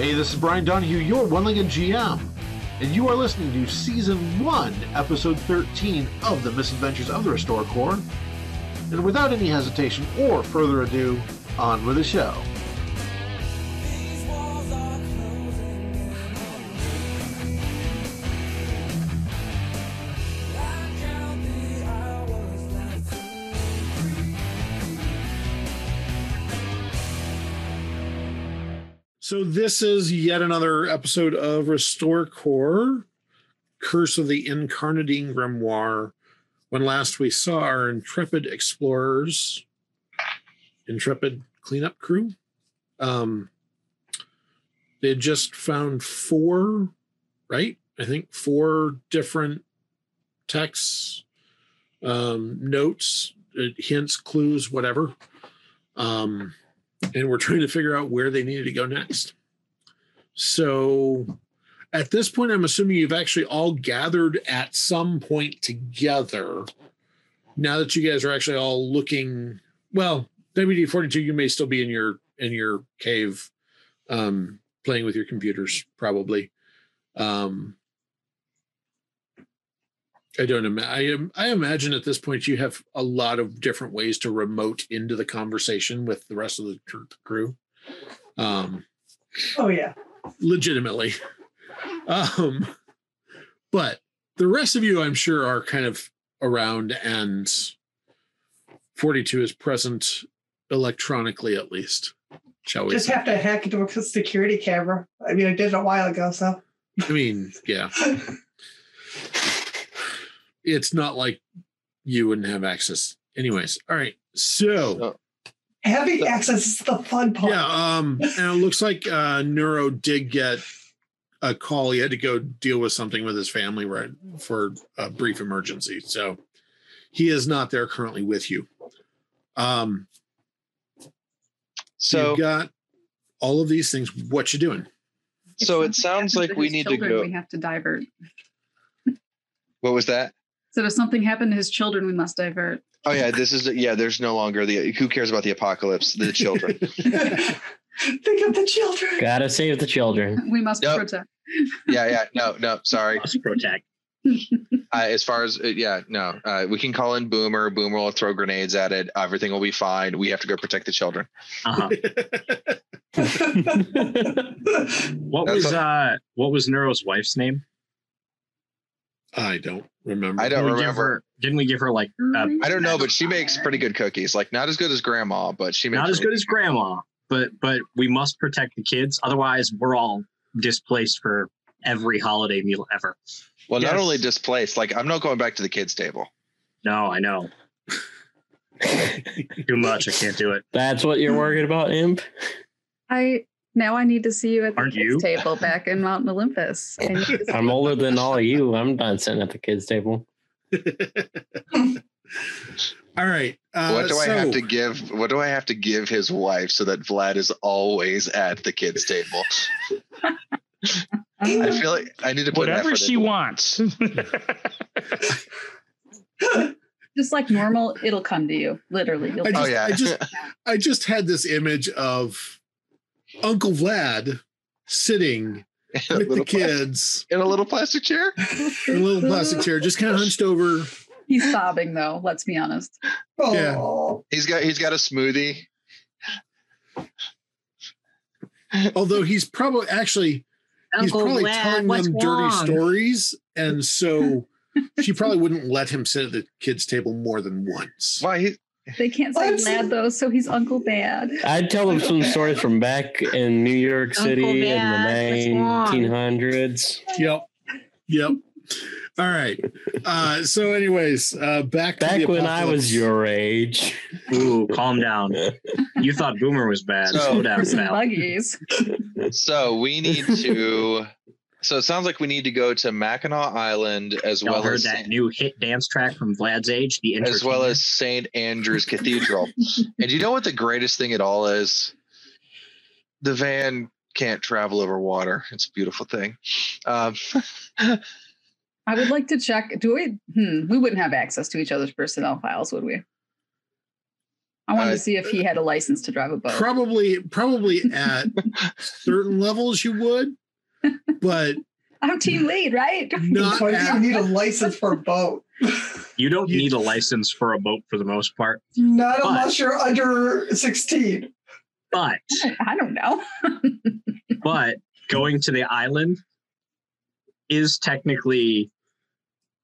Hey, this is Brian Donahue, your one legged GM, and you are listening to Season 1, Episode 13 of The Misadventures of the Restore Corps. And without any hesitation or further ado, on with the show. So this is yet another episode of Restore Corps, Curse of the Incarnadine Grimoire. When last we saw our intrepid explorers, intrepid cleanup crew, um, they had just found four, right? I think four different texts, um, notes, uh, hints, clues, whatever. Um, and we're trying to figure out where they needed to go next. So at this point, I'm assuming you've actually all gathered at some point together. Now that you guys are actually all looking, well, WD 42, you may still be in your in your cave um playing with your computers, probably. Um I don't imagine. I, I imagine at this point you have a lot of different ways to remote into the conversation with the rest of the crew. Um, oh yeah, legitimately. Um, but the rest of you, I'm sure, are kind of around, and 42 is present electronically, at least. Shall we? Just say. have to hack into a security camera. I mean, I did it a while ago, so. I mean, yeah. it's not like you wouldn't have access. Anyways, all right. So having access is the fun part. Yeah. Um, and it looks like uh Neuro did get a call. He had to go deal with something with his family right for a brief emergency. So he is not there currently with you. Um so you've got all of these things. What you doing? So it sounds like we need children, to go. We have to divert. What was that? So if something happened to his children, we must divert. Oh yeah, this is yeah. There's no longer the who cares about the apocalypse? The children. Think of the children. Gotta save the children. We must yep. protect. yeah, yeah. No, no. Sorry. Must protect. Uh, as far as uh, yeah, no. Uh, we can call in Boomer. Boomer will throw grenades at it. Everything will be fine. We have to go protect the children. Uh-huh. what That's was a- uh what was Neuro's wife's name? I don't remember. I don't didn't remember. Her, didn't we give her like? Uh, I don't know, but she makes pretty good cookies. Like not as good as grandma, but she makes not as good as grandma. But but we must protect the kids, otherwise we're all displaced for every holiday meal ever. Well, yes. not only displaced, like I'm not going back to the kids' table. No, I know. Too much. I can't do it. That's what you're worried about, Imp. I now I need to see you at the Aren't kids' you? table back in Mountain Olympus. I'm older than all of you. I'm not sitting at the kids' table. all right. Uh, what do so, I have to give? What do I have to give his wife so that Vlad is always at the kids' table? I feel like I need to put whatever she wants. just like normal, it'll come to you. Literally. I just, oh yeah. I just, I just had this image of Uncle Vlad sitting with the kids plastic, in a little plastic chair. in a little plastic chair, just kind of hunched over. He's sobbing though. Let's be honest. Yeah, he's got he's got a smoothie. Although he's probably actually he's Uncle probably Vlad, telling what's them dirty wrong? stories, and so she probably wouldn't let him sit at the kids' table more than once. Why? He, They can't say Vlad though, so he's Uncle Bad. I'd tell them some stories from back in New York City in the what's 1900s. Yep. Yep. All right. Uh, so, anyways, uh, back to Back the when I was your age. Ooh, calm down. You thought Boomer was bad. So- Slow down, Some pal. buggies. so we need to. So it sounds like we need to go to Mackinac Island as Y'all well heard as that new hit dance track from Vlad's age, the as well as St. Andrew's Cathedral. and you know what the greatest thing at all is? The van can't travel over water. It's a beautiful thing. Um, I would like to check. Do we? Hmm. We wouldn't have access to each other's personnel files, would we? I wanted Uh, to see if he had a license to drive a boat. Probably, probably at certain levels you would, but I'm team lead, right? not Why do you need a license for a boat? You don't You- need a license for a boat for the most part, Not But- unless you're under 16. but I don't know. but going to the island is technically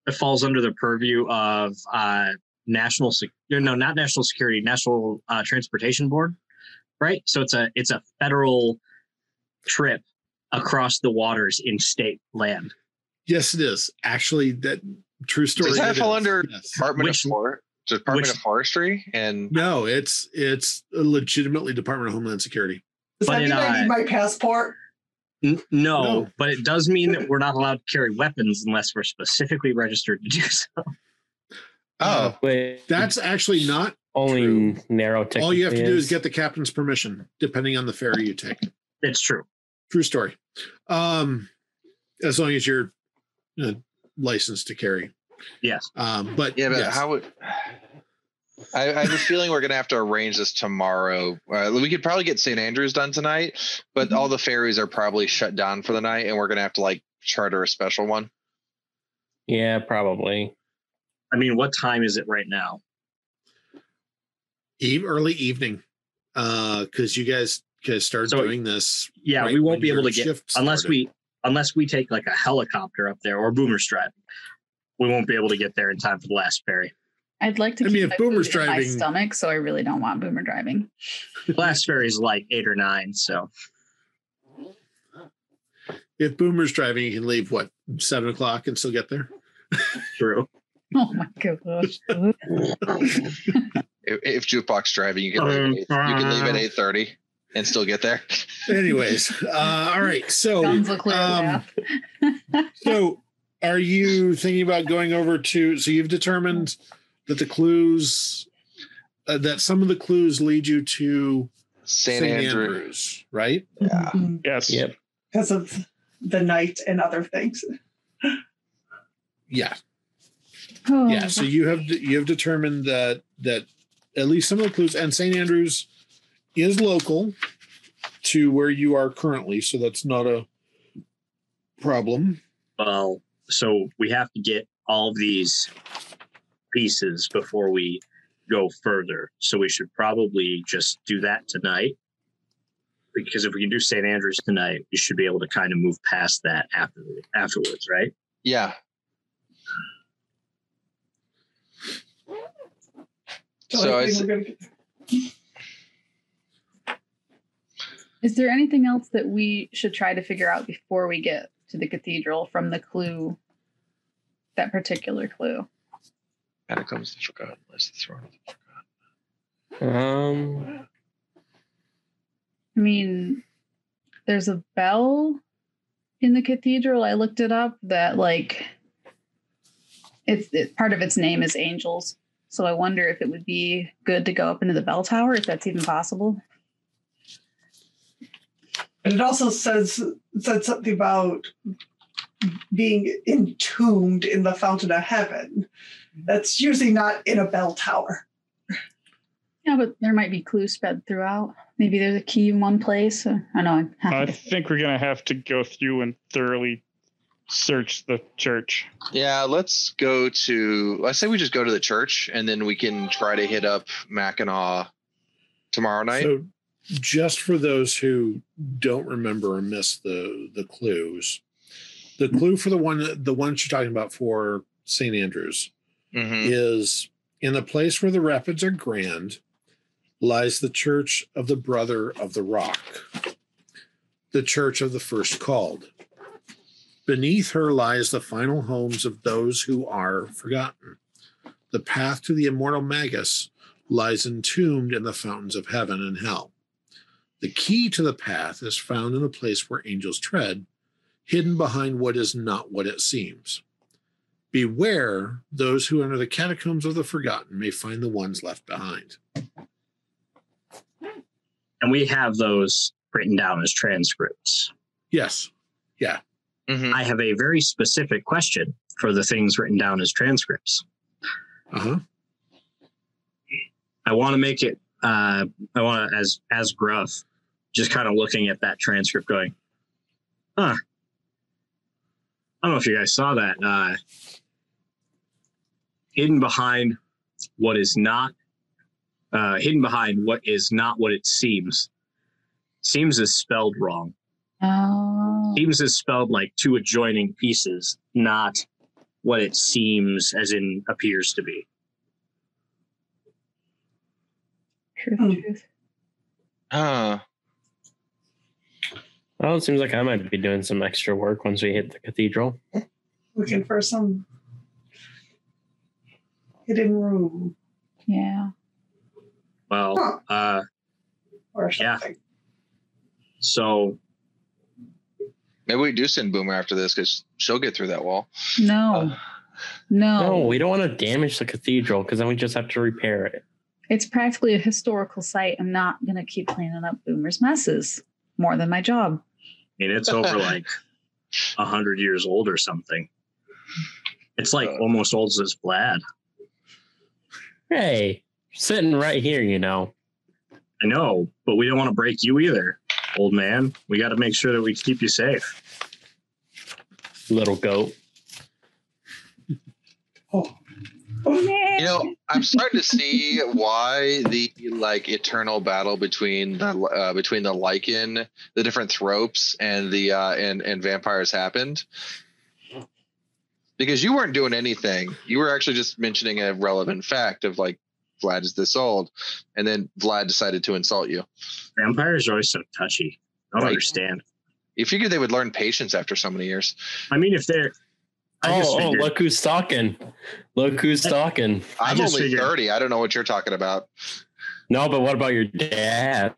it falls under the purview of uh national sec- no not national security national uh, transportation board right so it's a it's a federal trip across the waters in state land yes, it is actually that true story. Does that fall is. under Yes. Department Which- of For- Department which- of Forestry and No, it's it's legitimately Department of Homeland Security. Does But that in, mean I need my passport? N- no, No. but it does mean that we're not allowed to carry weapons unless we're specifically registered to do so oh, oh. Wait, That's actually not. only true. narrow. All you have to do is is get the captain's permission, depending on the ferry you take. it's true True story. Um, as long as you're uh, licensed to carry. yes Um, but yeah, but yes. how would I, I have a feeling we're gonna have to arrange this tomorrow. Uh, we could probably get St. Andrews done tonight, but Mm-hmm. all the ferries are probably shut down for the night, and we're gonna have to like charter a special one. Yeah, probably. i mean what time is it right now Eve, early evening, because you guys guys start So, doing this. yeah right we won't be able to get shift unless started. we unless we take like a helicopter up there or boomer's driving we won't be able to get there in time for the last ferry I'd like to I keep mean, if my Boomer's food in my driving- stomach, so I really don't want Boomer driving. the last ferry is like eight or nine so If Boomer's driving, you can leave what seven o'clock and still get there. true Oh my gosh. If, if jukebox driving, you can leave at eight, you can leave at um, eight thirty and still get there. Anyways, uh, all right. So, Guns look clear um, so are you thinking about going over to? So you've determined that the clues, uh, that some of the clues lead you to St. St. Andrew. Andrews, right? Yeah. Yes. Yep. Because of the night and other things. Yeah, Oh, yeah. So you have you have determined that that at least some of the clues and St. Andrews is local to where you are currently, so that's not a problem. well so we have to get all of these pieces before we go further so we should probably just do that tonight because if we can do st andrews tonight we should be able to kind of move past that after afterwards right Yeah. So I think it's we're gonna get- Is there anything else that we should try to figure out before we get to the cathedral from the clue, that particular clue? catacombs the forgotten, lies the throne of the Um, I mean, there's a bell in the cathedral. I looked it up that like it's it, part of its name is angels. So I wonder if it would be good to go up into the bell tower if that's even possible. And it also says said something about being entombed in the fountain of heaven. That's usually not in a bell tower. Yeah, but there might be clues spread throughout. Maybe there's a key in one place. I know. I'm I happy. think we're gonna have to go through and thoroughly search the church. Yeah, let's go to. I say we just go to the church, and then we can try to hit up Mackinac tomorrow night. So, just for those who don't remember or miss the the clues, the clue for the one the one you're talking about for St. Andrews Mhm. is in the place where the rapids are grand lies the church of the brother of the rock, the church of the first called. Beneath her lies the final homes of those who are forgotten. The path to the immortal Magus lies entombed in the fountains of heaven and hell. The key to the path is found in the place where angels tread, hidden behind what is not what it seems. Beware those who enter the catacombs of the forgotten may find the ones left behind. and we have those written down as transcripts Yes. Mhm. i have a very specific question for the things written down as transcripts Uh huh. I want to make it uh, I want to as as Gruff, just kind of looking at that transcript, going, "Huh." I don't know if you guys saw that. Uh, hidden behind what is not, uh, hidden behind what is not what it seems. Seems is spelled wrong. Oh. Seems is spelled like two adjoining pieces, not what it seems, as in appears to be. Truth, Hmm. truth. Huh. Well, it seems like I might be doing some extra work once we hit the cathedral. Looking for some hidden room Yeah. Well, Huh. uh, or Yeah. so Maybe we do send Boomer after this because she'll get through that wall. No. Uh, no. No, we don't want to damage the cathedral because then we just have to repair it. It's practically a historical site. I'm not gonna keep cleaning up Boomer's messes more than my job. I mean, it's over like a hundred years old or something. It's like Uh. almost old as Vlad. Hey, sitting right here, you know. I know, but we don't want to break you either, old man. We got to make sure that we keep you safe. Little goat. Oh, You know, I'm starting to see why the like eternal battle between the uh, between the lycan, the different tropes, and the uh, and and vampires happened. Because you weren't doing anything. You were actually just mentioning a relevant fact of like Vlad is this old, and then Vlad decided to insult you. Vampires are always so touchy. I don't Right. understand. You figured they would learn patience after so many years. I mean, if they're, I just Oh, oh, look who's talking. Look who's talking. I I'm just only figured- 30. I don't know what you're talking about. No, but what about your dad?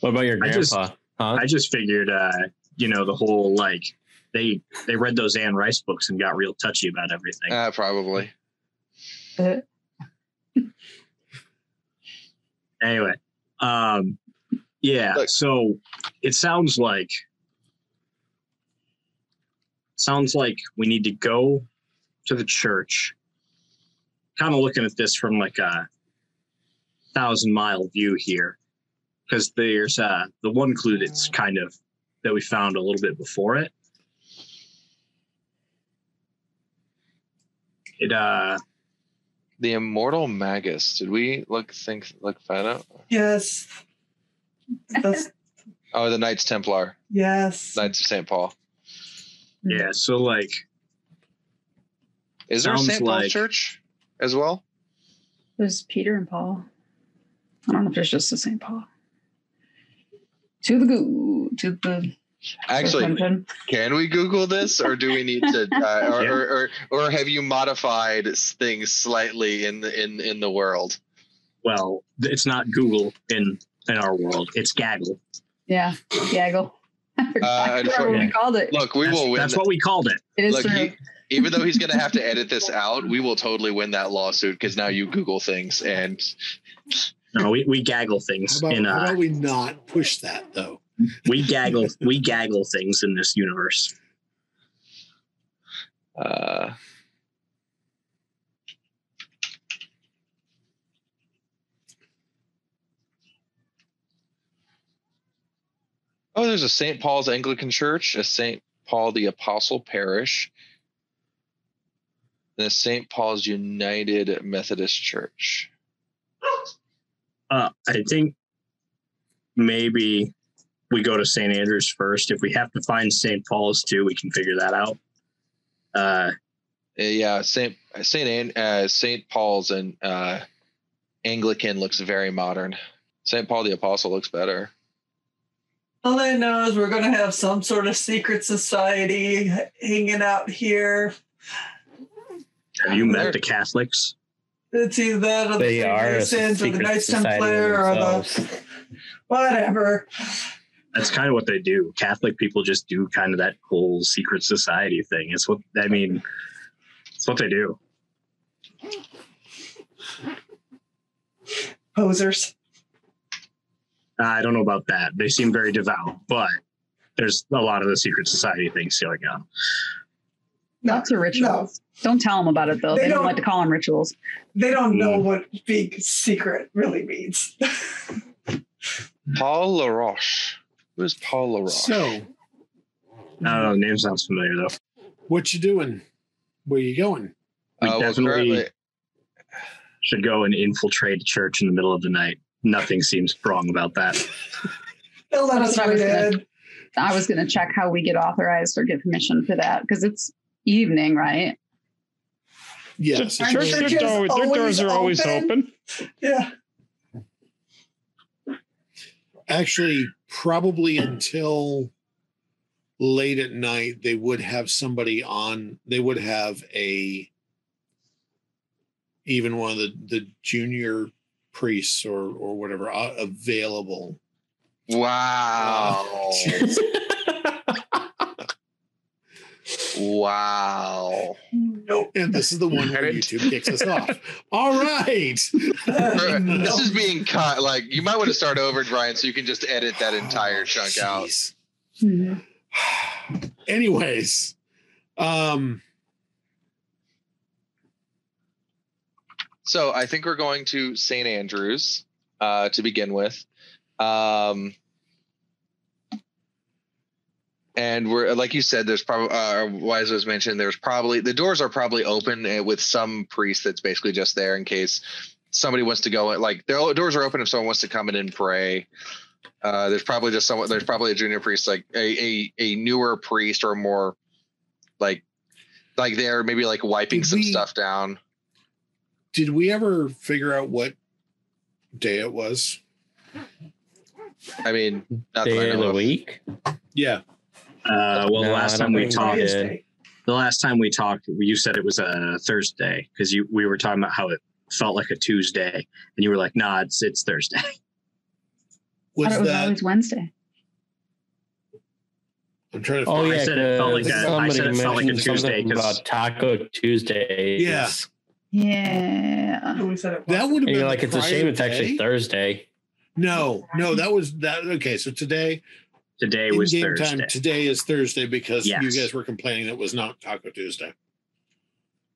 What about your I just- grandpa? huh? I just figured, uh, you know, the whole like they they read those Anne Rice books and got real touchy about everything. Uh, probably. Anyway um yeah Look. so it sounds like sounds like we need to go to the church kind of looking at this from like a thousand mile view here because there's uh the one clue that's kind of that we found a little bit before it it uh The immortal magus. Did we look think look that up? yes. That's, Oh, the Knights Templar, yes. Knights of St. Paul. Yeah so like Is there a St. Paul's like- church as well? There's Peter and Paul. I don't know if there's just a St. Paul. To the goo, to the Actually, can we Google this, or do we need to, uh, or, Yeah. or, or or have you modified things slightly in the in in the world? well it's not google in in our world it's gaggle Yeah, Gaggle. I Uh, forgot I what we called it. Look, we that's, will win. that's what we called it It is Look, he, even though he's going to have to edit this out, we will totally win that lawsuit because now you Google things and no we, we gaggle How things about, in how uh about we not push that though? we gaggle we gaggle things in this universe uh, Oh, there's a St. Paul's Anglican Church, a St. Paul the Apostle Parish, and a St. Paul's United Methodist Church. uh i think maybe we go to st andrews first if we have to find st paul's too we can figure that out uh Uh, yeah, Saint Saint An- uh, Saint Paul's and uh, Anglican looks very modern. Saint Paul the Apostle looks better. All I know is we're going to have some sort of secret society hanging out here. have you met the catholics It's either that or the They are a Freemasons or the secret Knights society Templar or the themselves. whatever. that's kind of what they do catholic people just do kind of that whole secret society thing it's what i mean it's what they do Posers. I don't know about that they seem very devout but there's a lot of the secret society things going on No, Lots of rituals. Don't tell them about it though. They They, don't, don't- like to call them rituals. they don't know Mm. what big secret really means. Paul LaRoche. Who is Paul LaRoche? So, I don't know. Name sounds familiar though. what you doing? Where you going? We Uh, definitely currently- should go and infiltrate a church in the middle of the night. Nothing seems wrong about that. They'll let us That's what I was gonna- I was going to check how we get authorized or get permission for that because it's evening, right? Yes. The church, church their, is door, their doors are always open. open. Yeah. Actually, probably until late at night, they would have somebody on. They would have a even one of the the junior priests or or whatever uh, available. Wow. Uh, wow. Nope. and this is the one where YouTube kicks us off. All right. This is being cut. Like you might want to start over, Brian, so you can just edit that entire Oh, chunk out. jeez. Mhm. Anyways, um, So I think we're going to St. Andrews uh, to begin with. Um, and we're like you said, there's probably uh, Wise was mentioned. There's probably the doors are probably open uh, with some priest that's basically just there in case somebody wants to go. In. Like the doors are open if someone wants to come in and pray. Uh, there's probably just someone. There's probably a junior priest, like a a, a newer priest or more, like like they're maybe like wiping Did some we- stuff down. Did we ever figure out what day it was? I mean, not that Day of the week. Yeah. Uh, well, the No, last time we talked, we the last time we talked, you said it was a Thursday because you we were talking about how it felt like a Tuesday, and you were like, "Nah, it's it's Thursday." I Was thought it was that? always Wednesday. I'm trying to. Oh find- I said it felt like 'cause a- I said it felt like a Tuesday something 'cause- about Taco Tuesday. Yeah. Yeah. We said it That would have been like, it's a shame it's actually day? Thursday. No, no, that was that. Okay, so today Today was game Thursday. time. Today is Thursday because you guys were complaining it was not Taco Tuesday.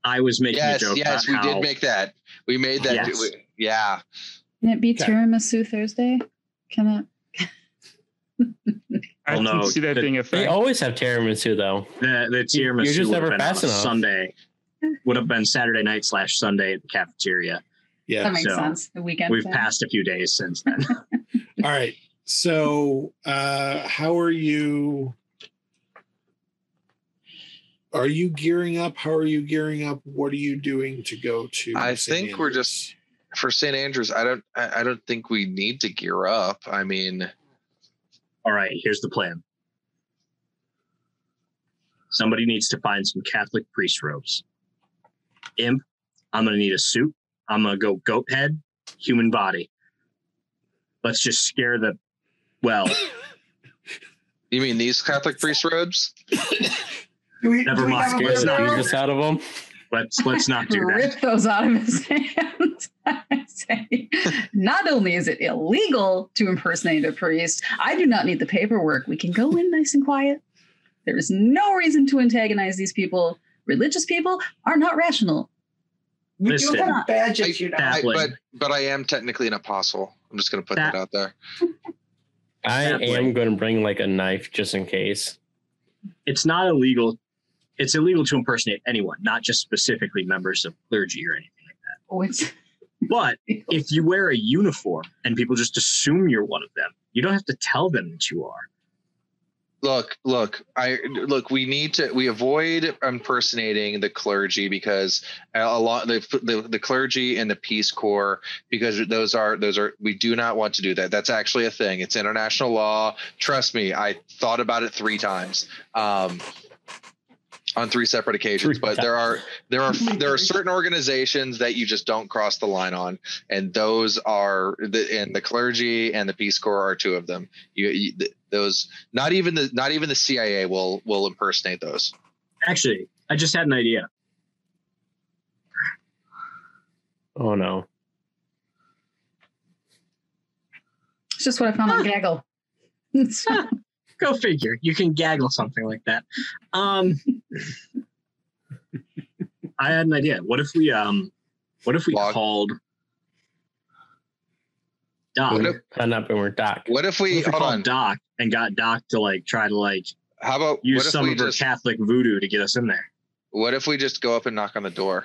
I was making Yes, a joke yes, about we how did make that. We made that. Yes. we- yeah. Can it be Okay. tiramisu Thursday? Can it? I Well, can no, see that the- being a thing. They thing. always have tiramisu though. the the You- you're just have never fast enough. Sunday. Would have been Saturday night slash Sunday at the cafeteria. Yeah. That makes so sense. The weekend. We've thing. passed a few days since then. All right. So, uh, how are you? Are you gearing up? How are you gearing up? What are you doing to go to? I St. think we're just- For St. Andrews, I don't. I, I don't think we need to gear up. I mean, All right, here's the plan. Somebody needs to find some Catholic priest robes. Imp, I'm gonna need a suit. I'm gonna go goat head, human body. Let's just scare the well. you mean these Catholic priest robes? We, Never do we mind. have a Scares the window? Jesus out of them. Let's let's not do that. Rip those out of his hands. Say, not only is it illegal to impersonate a priest, I do not need the paperwork. We can go in nice and quiet. There is no reason to antagonize these people. Religious people are not rational. We do Listen. have badges, you know. I, but but I am technically an apostle. I'm just going to put that, That- out there. I am going to bring like a knife just in case. It's not illegal. It's illegal to impersonate anyone, not just specifically members of clergy or anything. Like that. Oh, it's But if you wear a uniform and people just assume you're one of them, you don't have to tell them that you are. Look, look, I look. We need to. We avoid impersonating the clergy because a lot the, the the clergy and the Peace Corps because those are those are we do not want to do that. That's actually a thing. It's international law. Trust me, I thought about it three times. Um, on three separate occasions, Three but there are there are there are certain organizations that you just don't cross the line on, and those are the and the clergy and the Peace Corps are two of them. You, you those not even the not even the CIA will will impersonate those. Actually, I just had an idea. Oh no. it's just what I found on Gaggle. Go figure. You can gaggle something like that. Um, I had an idea. What if we um, what if we Log. called Doc? What What if- Hung up and we're doc. What if if we we hold called on? Doc and got Doc to like try to like How about use what if some we of her just Catholic voodoo to get us in there? what if we just go up and knock on the door?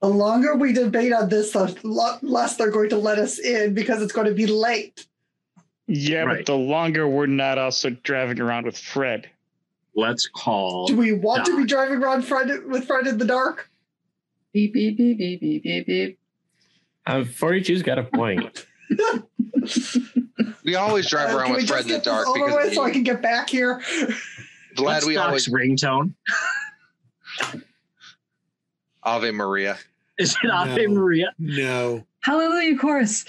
The longer we debate on this, the lo- less they're going to let us in because it's going to be late. Yeah, Right. but the longer we're not also driving around with Fred. Let's call. Do we want to be driving around Fred with Fred in the dark? Beep beep beep beep beep beep beep. Uh, 42's got a point. We always drive Uh, around can we with Fred just in the dark over because with so I can get back here? Vlad, What's we Doc's always ringtone? Ave Maria. Is it Ave No. Maria? No, Hallelujah chorus.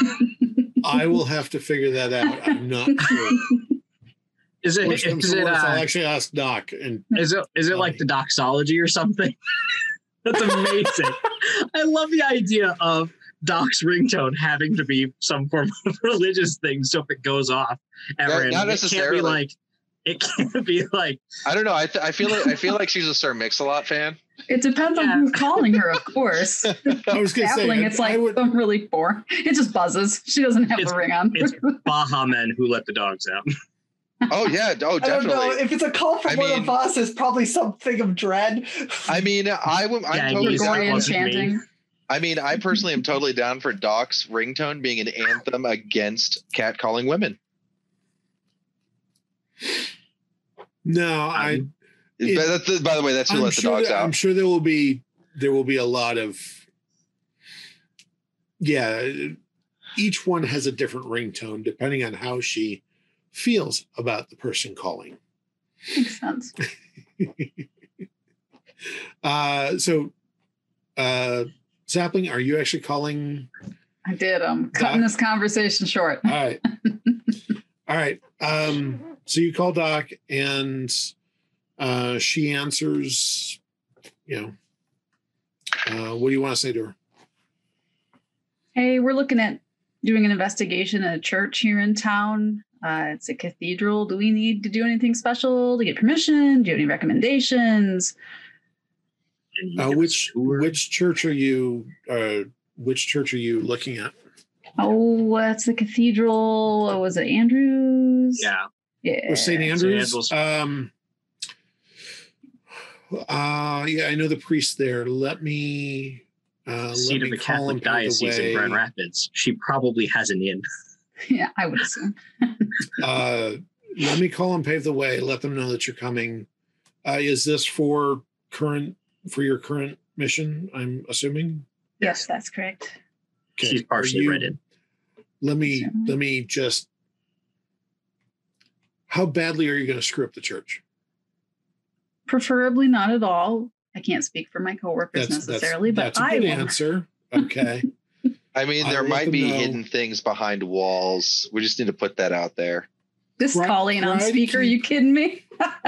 I will have to figure that out. I'm not sure. Is it? Worst comes Is it? worst, I'll Uh, actually ask Doc. And is it? Is it like the doxology or something? That's amazing. I love the idea of Doc's ringtone having to be some form of religious thing. So if it goes off ever, Not- and it necessarily. can't be like. It can't be like I don't know. I, th- I feel like I feel like she's a Sir Mix-a-Lot fan. It depends on who's calling her, of course. I was going to say, Babbling, I- it's like I would, some really poor. It just buzzes. She doesn't have a ring on. it's Baha men who let the dogs out. Oh yeah. Oh I don't know. definitely. If it's a call from I one mean- of us, it's probably something of dread. I mean, I w- I'm Yeah, totally he's- down. Gregorian chanting. I mean, I personally am totally down for Doc's ringtone being an anthem against catcalling women. no, I. It- But that's, by the way, that's who I'm let the sure, dogs that- I'm sure there will be there will be a lot of yeah. Each one has a different ringtone depending on how she feels about the person calling. Makes sense. Uh, so, uh, Sapling, are you actually calling? I did. I'm cutting this conversation short. All right, all right. Um, so you call Doc, and uh, she answers. You know, uh, what do you want to say to her? Hey, we're looking at doing an investigation at a church here in town. Uh, it's a cathedral. Do we need to do anything special to get permission? Do you have any recommendations? Uh, which which church are you? Uh, which church are you looking at? Oh, that's the cathedral. What was it Andrews? Yeah. Yeah. Or St. Andrews? Andrews. Um, uh, yeah, I know the priest there. Let me. Uh, let Seat of the Catholic him, pave the Diocese in Grand. Rapids. She probably has an in. Yeah, I would assume. Uh, let me call and pave the way. Let them know that you're coming. Uh, is this for current for your current mission? I'm assuming. Yes, that's correct. Okay. She's partially you- read Let me let me just. How badly are you going to screw up the church? Preferably not at all. I can't speak for my coworkers necessarily, but that's a I good will. answer. Okay. I mean, there let might be know. hidden things behind walls. We just need to put that out there. This Try- calling on try to speaker, keep- you kidding me?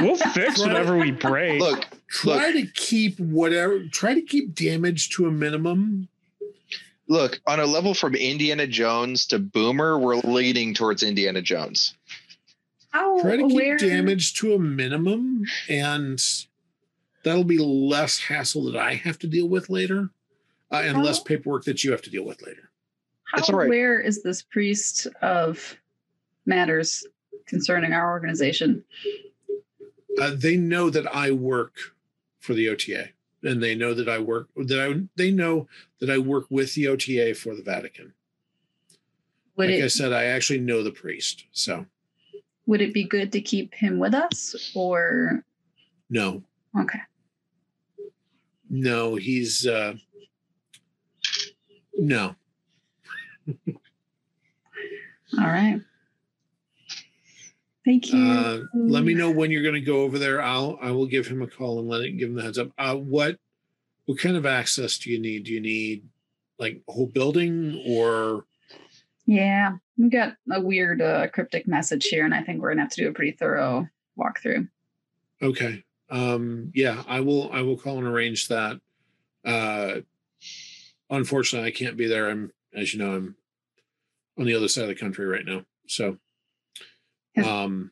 We'll fix whatever we break. Look, try to keep whatever. Try to keep damage to a minimum. look, on a level from Indiana Jones to Boomer, we're leading towards Indiana Jones. How Try to keep aware? damage to a minimum, and that'll be less hassle that I have to deal with later, uh, and less paperwork that you have to deal with later. How It's all right. aware is this priest of matters concerning our organization? Uh, they know that I work for the OTA, and they know that I work that I they know that I work with the OTA for the Vatican. Would like I said, I actually know the priest, so would it be good to keep him with us or no, okay? no, he's uh, no. All right. Thank you. Uh, let me know when you're going to go over there. I'll I will give him a call and let it give him the heads up. Uh, what what kind of access do you need? Do you need like a whole building or Yeah, we got a weird uh, cryptic message here, and I think we're gonna have to do a pretty thorough walkthrough. okay? Um, yeah, I will I will call and arrange that. Uh, unfortunately, I can't be there. I'm as you know I'm on the other side of the country right now. So, um,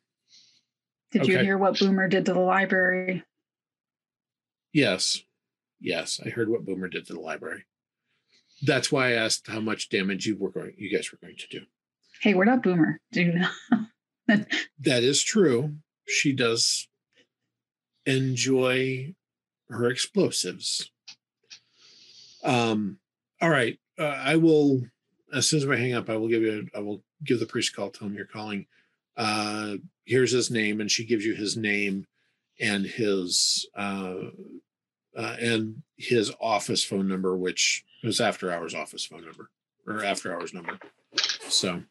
Did you hear what Boomer did to the library? Yes. Yes. I heard what Boomer did to the library. That's why I asked how much damage you were going you guys were going to do. Hey, we're not boomer. Do know? That is true. She does enjoy her explosives. Um, all right. Uh, I will as soon as we hang up, I will give you I will give the priest a call, tell him you're calling. Uh here's his name, and she gives you his name and his uh, uh and his office phone number, which is after hours office phone number or after hours number. So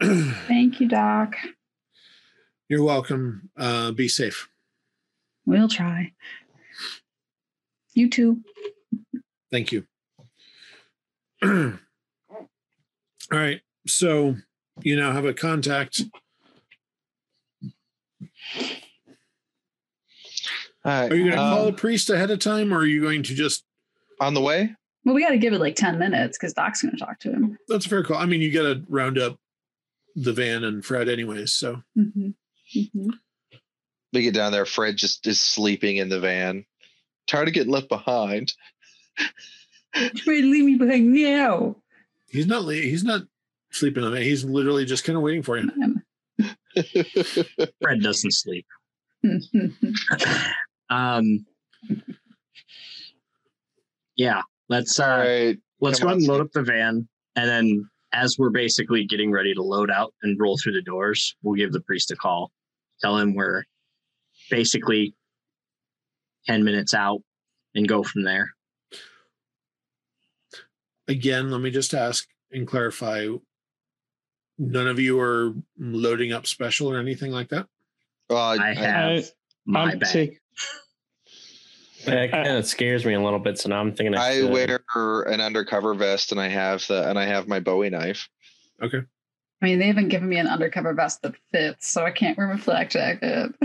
Thank you, Doc. You're welcome. Uh, be safe. We'll try. You too. Thank you. All right. So you now have a contact. All right. Are you going to call um, a priest ahead of time, or are you going to just? on the way? Well, we got to give it like 10 minutes because Doc's going to talk to him. That's a fair call. I mean, you got to round up the van and Fred, anyways. So hmm hmm We get down there. Fred just is sleeping in the van. Tired of getting left behind. Ready to leave me behind now. he's not. He's not sleeping on it. He's literally just kind of waiting for you. Fred doesn't sleep. um, yeah, let's All uh, right. let's come go on, ahead and load up the van, and then as we're basically getting ready to load out and roll through the doors, we'll give the priest a call, tell him we're basically ten minutes out, and go from there. Again, let me just ask and clarify. None of you are loading up special or anything like that. Well, I have my I'm bag. take- That kind of scares me a little bit. So now I'm thinking I, I should. wear an undercover vest and I have the and I have my Bowie knife. Okay. I mean, they haven't given me an undercover vest that fits, so I can't wear my flak jacket.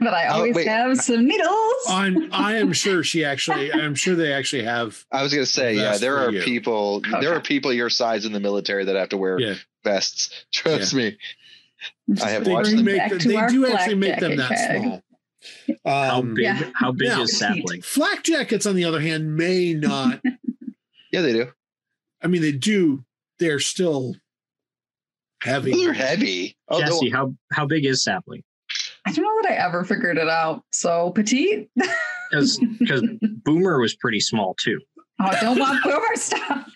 but I Oh, always wait. have some needles. I'm. I am sure she actually. I'm sure they actually have. I was gonna say, yeah, there are you. people there are people your size in the military that have to wear Yeah. vests. Trust me. Just I have They watched do them make. back them- to They do actually make them that tag. small. How Um, big? Yeah. How big now- is sapling? Flak jackets, on the other hand, may not. Yeah, they do. I mean, they do. They're still heavy. They're heavy. Oh, no, Jesse, how how big is sapling? I don't know that I ever figured it out. So petite. Because because Boomer was pretty small too. Oh, don't want boomer stuff.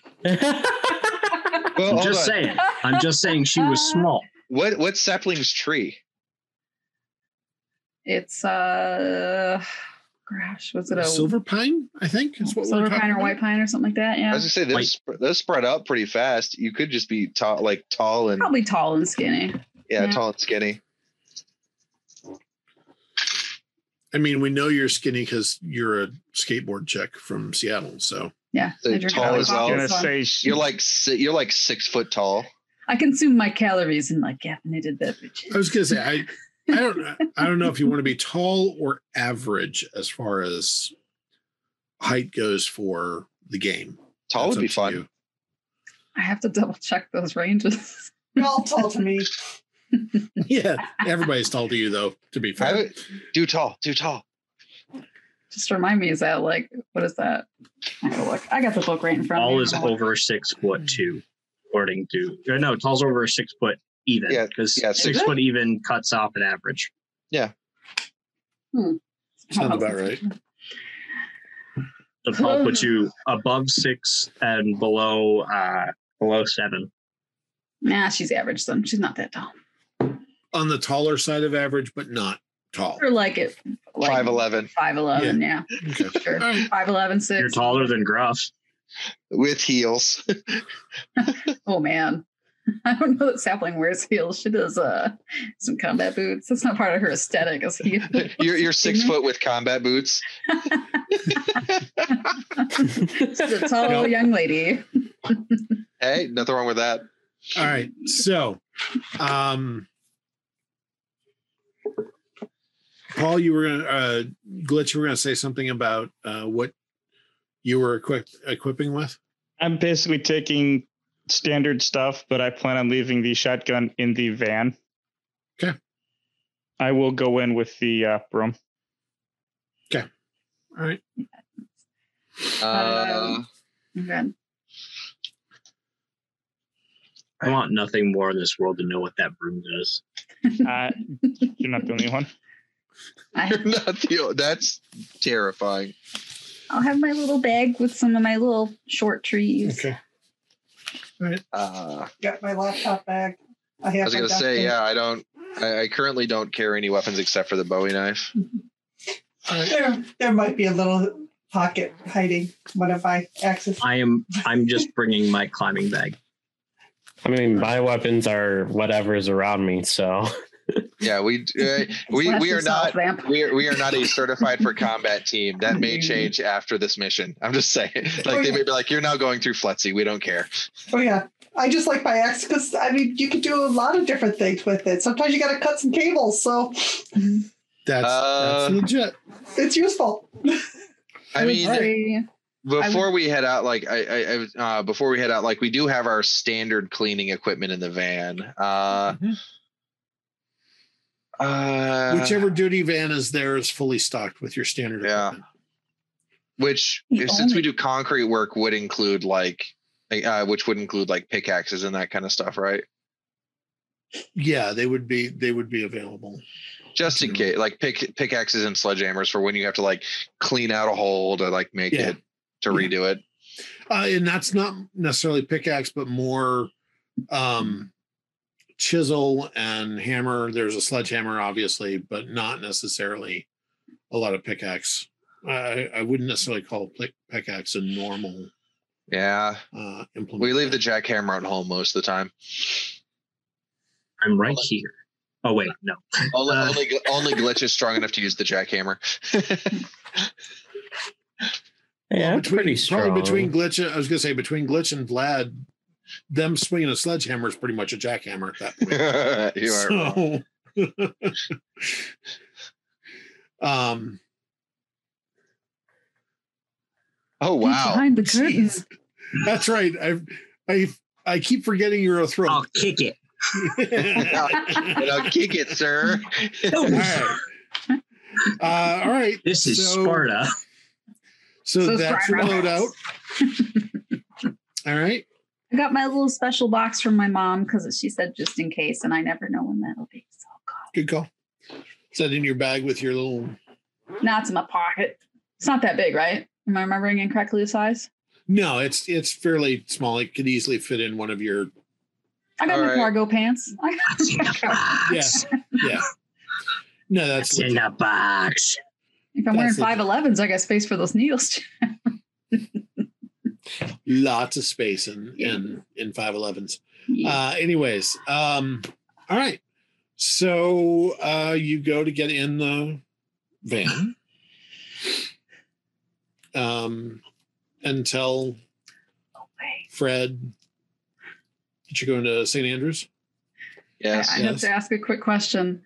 well, I'm just on. saying. I'm just saying she was small. What what's sapling's tree? It's uh, gosh, was it a silver pine, I think, is what we're silver pine or about. white pine or something like that? I Yeah, was gonna say those Like- sp- those spread out pretty fast. You could just be tall, like tall and probably tall and skinny. yeah, yeah. tall and skinny. I mean, we know you're skinny because you're a skateboard chick from Seattle. So Yeah, So I tall a lot of as I well. gonna say she- You're like si- you're like six foot tall. I consume my calories in like caffeinated beverages. I was gonna say I. I don't. I don't know if you want to be tall or average as far as height goes for the game. Tall That's would be up to fun. you. I have to double check those ranges. You're all tall to me. Yeah, everybody's tall to you though. To be fair, would do tall, do tall. Just remind me, is that like what is that? I gotta look. I got the book right in front of Tall me. is over six foot two, according to or no, tall's over six foot even. Yeah, because yeah, six six- foot even cuts off an average. Yeah. Sounds about right. So tall puts you above six and below uh below seven. Nah, she's average then. She's not that tall. On the taller side of average, but not tall. Or like it like Five eleven Five eleven, yeah. Okay. Sure. All right. Five eleven six. You're taller than Gruff. with heels. Oh man. I don't know that sapling wears heels. She does uh some combat boots. That's not part of her aesthetic as heels. you're you're six foot with combat boots. She's a tall Nope. young lady. Hey, nothing wrong with that. All right. So, um, Paul, you were gonna uh, glitch. You were gonna say something about uh, what you were equipped equipping with. I'm basically taking standard stuff, but I plan on leaving the shotgun in the van. Okay. I will go in with the uh, broom. Okay. All right. Uh, Okay. I want nothing more in this world to know what that broom does. Uh, you're not the only one. I, you're not the. That's terrifying. I'll have my little bag with some of my little short trees. Okay. Uh, Got my laptop bag. I I was gonna say, duster. yeah, I don't. I, I currently don't carry any weapons except for the Bowie knife. All right. There, there might be a little pocket hiding one of my axes. I am. I'm just bringing my climbing bag. I mean, my weapons are whatever is around me. So Yeah, we uh, we we are not we are, we are not a certified for combat team. That may change after this mission. I'm just saying. Like they may be like, you're now going through FLETC. We don't care. Oh yeah, I just like my axe because I mean you can do a lot of different things with it. Sometimes you got to cut some cables, so That's Uh, that's legit. it's useful. I mean, Sorry. before we head out, like I, I, I uh, before we head out, like we do have our standard cleaning equipment in the van. Uh, Mhm. Uh, Whichever duty van is there is fully stocked with your standard Yeah. equipment. which The since we do concrete work would include like uh, which would include like pickaxes and that kind of stuff right Yeah, they would be they would be available. just in case like pick pickaxes and sledgehammers for when you have to like clean out a hole to like make Yeah. it to Yeah. redo it Uh, and that's not necessarily pickaxe, but more um, chisel and hammer. There's a sledgehammer, obviously, but not necessarily a lot of pickaxe. I, I wouldn't necessarily call pickaxe a normal yeah uh, implement. we leave the jackhammer at home most of the time I'm right here. Oh wait, no. only Uh, only, only glitch is strong enough to use the jackhammer yeah, I'm between, pretty strong. Probably between glitch, I was gonna say between glitch and Vlad, them swinging a sledgehammer is pretty much a jackhammer at that point. you are wrong. So, um, oh wow Behind the curtains. That's right. I I I keep forgetting you're a throat. I'll kick it. And I'll kick it sir all right. Uh, all right. This is So- Sparta. So, So that's your Sparta. loadout. All right. I got my little special box from my mom because she said just in case, and I never know when that'll be. So God. Good call. Is that in your bag with your little? Now it's in my pocket. It's not that big, right? Am I remembering incorrectly the size? No, it's it's fairly small. It could easily fit in one of your. I got All my right. cargo pants. I It's in the got box. Yeah. No, that's It's in legit. the box. If I'm wearing That's five legit. elevens, I got space for those needles. lots of space in in in five elevens. Yeah. Uh, anyways, um, all right. So uh, you go to get in the van, um, and tell Fred that you're going to St. Andrews. yes I have yes. to ask a quick question.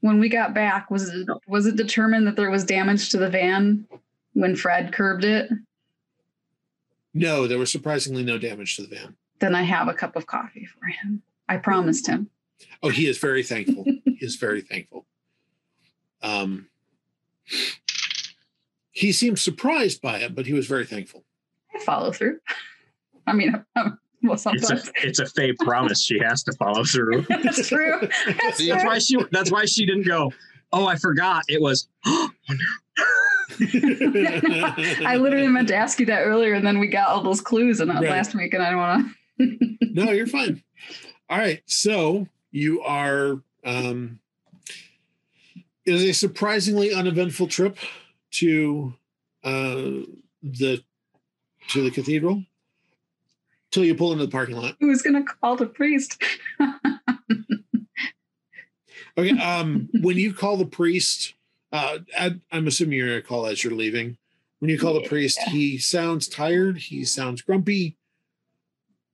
When we got back, was it was it determined that there was damage to the van when Fred curbed it? No, there was surprisingly no damage to the van. Then I have a cup of coffee for him. I promised him. Oh, he is very thankful. he is very thankful. Um, he seemed surprised by it, but he was very thankful. I follow through. I mean, well, sometimes. It's a it's a fake promise she has to follow through. that's true. That's See, true. That's why she that's why she didn't go, Oh, I forgot. It was I literally meant to ask you that earlier, and then we got all those clues in it Right. last week, and I don't want to. no, you're fine. All right. So you are um it is a surprisingly uneventful trip to uh the to the cathedral till you pull into the parking lot. Who's going to call the priest? Okay. Um when you call the priest, uh I, I'm assuming you're gonna call as you're leaving. When you call the priest, Yeah. he sounds tired, he sounds grumpy,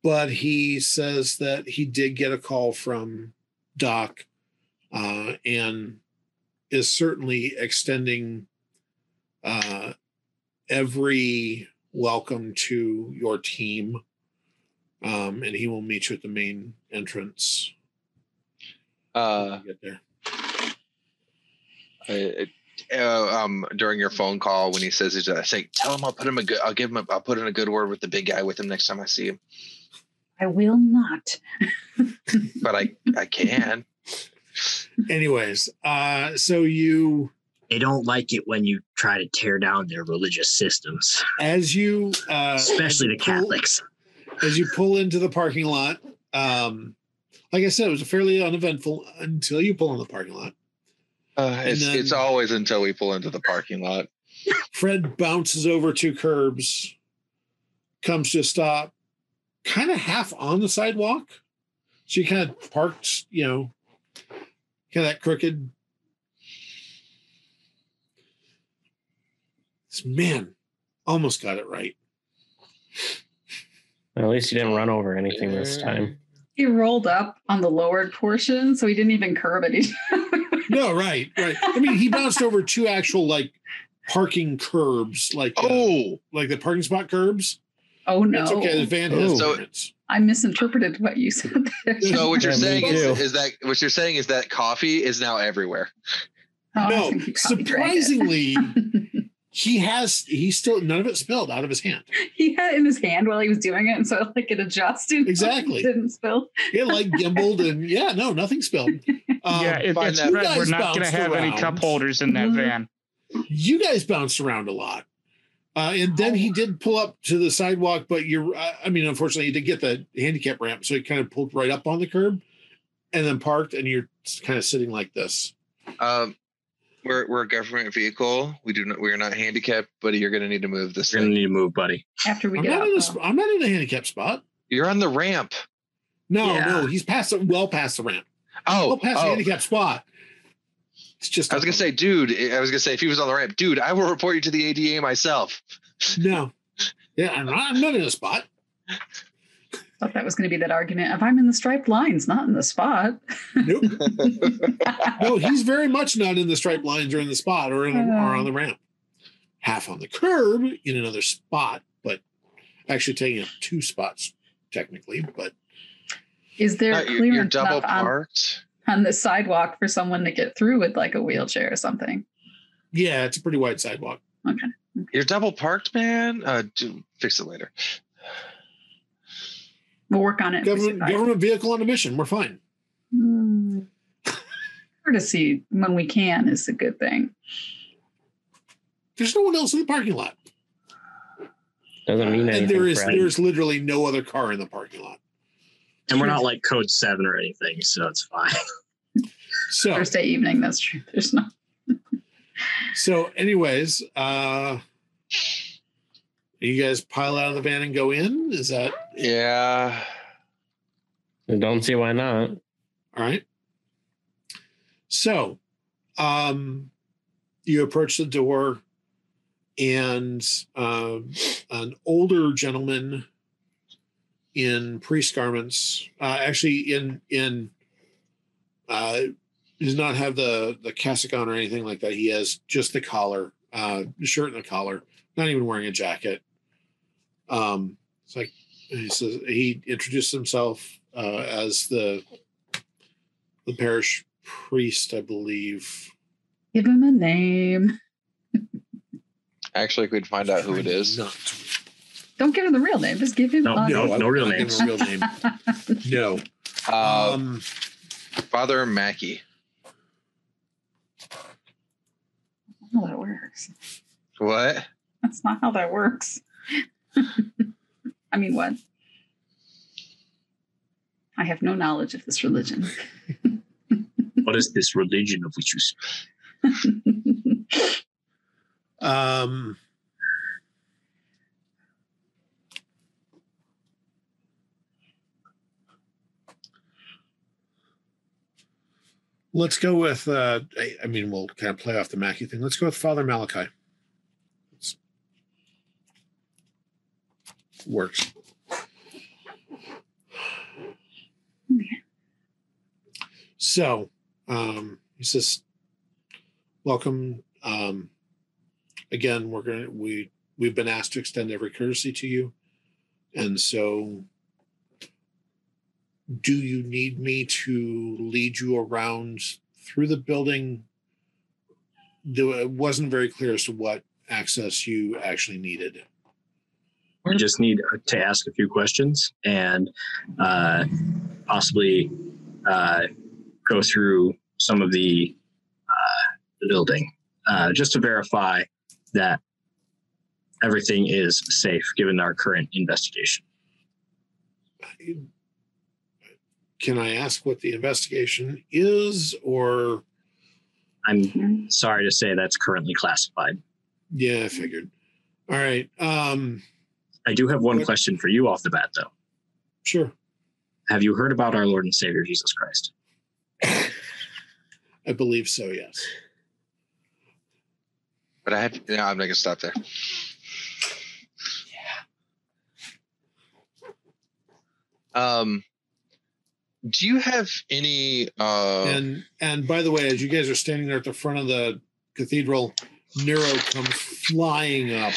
but he says that he did get a call from Doc uh, and is certainly extending uh, every welcome to your team. Um, and he will meet you at the main entrance uh get there. I, uh, um during your phone call when he says he's uh, say tell him I'll put him a good I'll give him a, I'll put in a good word with the big guy with him next time I see him. I will not. But I I can. Anyways, uh, so you They don't like it when you try to tear down their religious systems, as you uh, especially the pull- Catholics. as you pull into the parking lot. Um, like I said, it was fairly uneventful until you pull in the parking lot. Uh, it's then- it's always until we pull into the parking lot. Fred bounces over two curbs, comes to a stop, kind of half on the sidewalk. So you kind of parked, you know, kind of that crooked. This man almost got it right. At least he didn't run over anything this time. He rolled up on the lowered portion, so he didn't even curb it. He- No, right, right. I mean, he bounced over two actual like parking curbs, like uh, Oh, like the parking spot curbs. oh no! It's okay. The van has Ooh. So- I misinterpreted what you said there. so what you're Yeah, saying is, is that what you're saying is that coffee is now everywhere. Oh, no, think he probably drank it. surprisingly, he has he still none of it spilled out of his hand. he had it in his hand while he was doing it, and so like it adjusted. Exactly. It didn't spill. It like gimbled and yeah, no, nothing spilled. Um, yeah, it, it's that- red. We're not going to bounced have any cup holders in that Mhm. van. you guys bounced around a lot. Uh, and then he did pull up to the sidewalk, but you're, uh, I mean, unfortunately, he did get the handicap ramp. So he kind of pulled right up on the curb and then parked, and you're kind of sitting like this. Um, we're we're a government vehicle. We do not we are not handicapped, but you're going to need to move this You're gonna need to move, buddy. After we I'm get not, out, in a, though. sp- I'm not in a handicap spot. You're on the ramp. No, Yeah. no, he's past it, well past the ramp. Oh, well past the oh. handicap spot. It's just I was gonna say, dude. I was gonna say if he was on the ramp, dude, I will report you to the ADA myself. no. Yeah, I'm not, I'm not in a spot. thought that was going to be that argument. If I'm in the striped lines, not in the spot. Nope. no, he's very much not in the striped lines or in the spot or in or on the uh. ramp. Half on the curb in another spot, but actually taking up two spots technically. But Is there No, you're, clearance you're double enough on, on the sidewalk for someone to get through with like a wheelchair or something? yeah, it's a pretty wide sidewalk. Okay. You're double parked, man. Uh, do, fix it later. We'll work on it. Government government vehicle on a mission. We're fine. Hmm. Courtesy when we can is a good thing. There's no one else in the parking lot. Doesn't mean anything. And there is Fred. there's literally no other car in the parking lot. And we're not like code seven or anything, so it's fine. So Thursday evening, that's true. There's no. so anyways, uh you guys pile out of the van and go in? Is that Yeah. I don't see why not. All right. So, um, you approach the door, and um, an older gentleman in priest garments, uh, actually in in, uh, does not have the the cassock on or anything like that. He has just the collar, uh, shirt and the collar, not even wearing a jacket. Um, it's like he says he introduced himself uh, as the the parish priest, I believe. Give him a name. Actually, we could find out who it is. Not, Don't give him the real name. Just give him No, a no, I'm no real not giving names. a real name. No. Uh, Um, Father Mackey. how that works. What? That's not how that works. I mean, what? I have no knowledge of this religion. What is this religion of which you speak? um, let's go with. Uh, I, mean, we'll kind of play off the Mackey thing. Let's go with Father Malachi. It's- works. So um, he says, "Welcome. Um, again, we're gonna we we've been asked to extend every courtesy to you, and so." Do you need me to lead you around through the building it wasn't very clear as to what access you actually needed. I just need to ask a few questions and uh, possibly uh, go through some of the, uh, the building uh, just to verify that everything is safe given our current investigation. Can I ask what the investigation is, or I'm sorry to say that's currently classified. yeah, I figured. All right. Um, I do have one What- question for you off the bat, though. sure. Have you heard about our Lord and Savior Jesus Christ? I believe so. Yes. But I have. No, I'm not gonna stop there. Yeah. Um, do you have any? Uh, and and by the way, as you guys are standing there at the front of the cathedral, Neuro comes flying up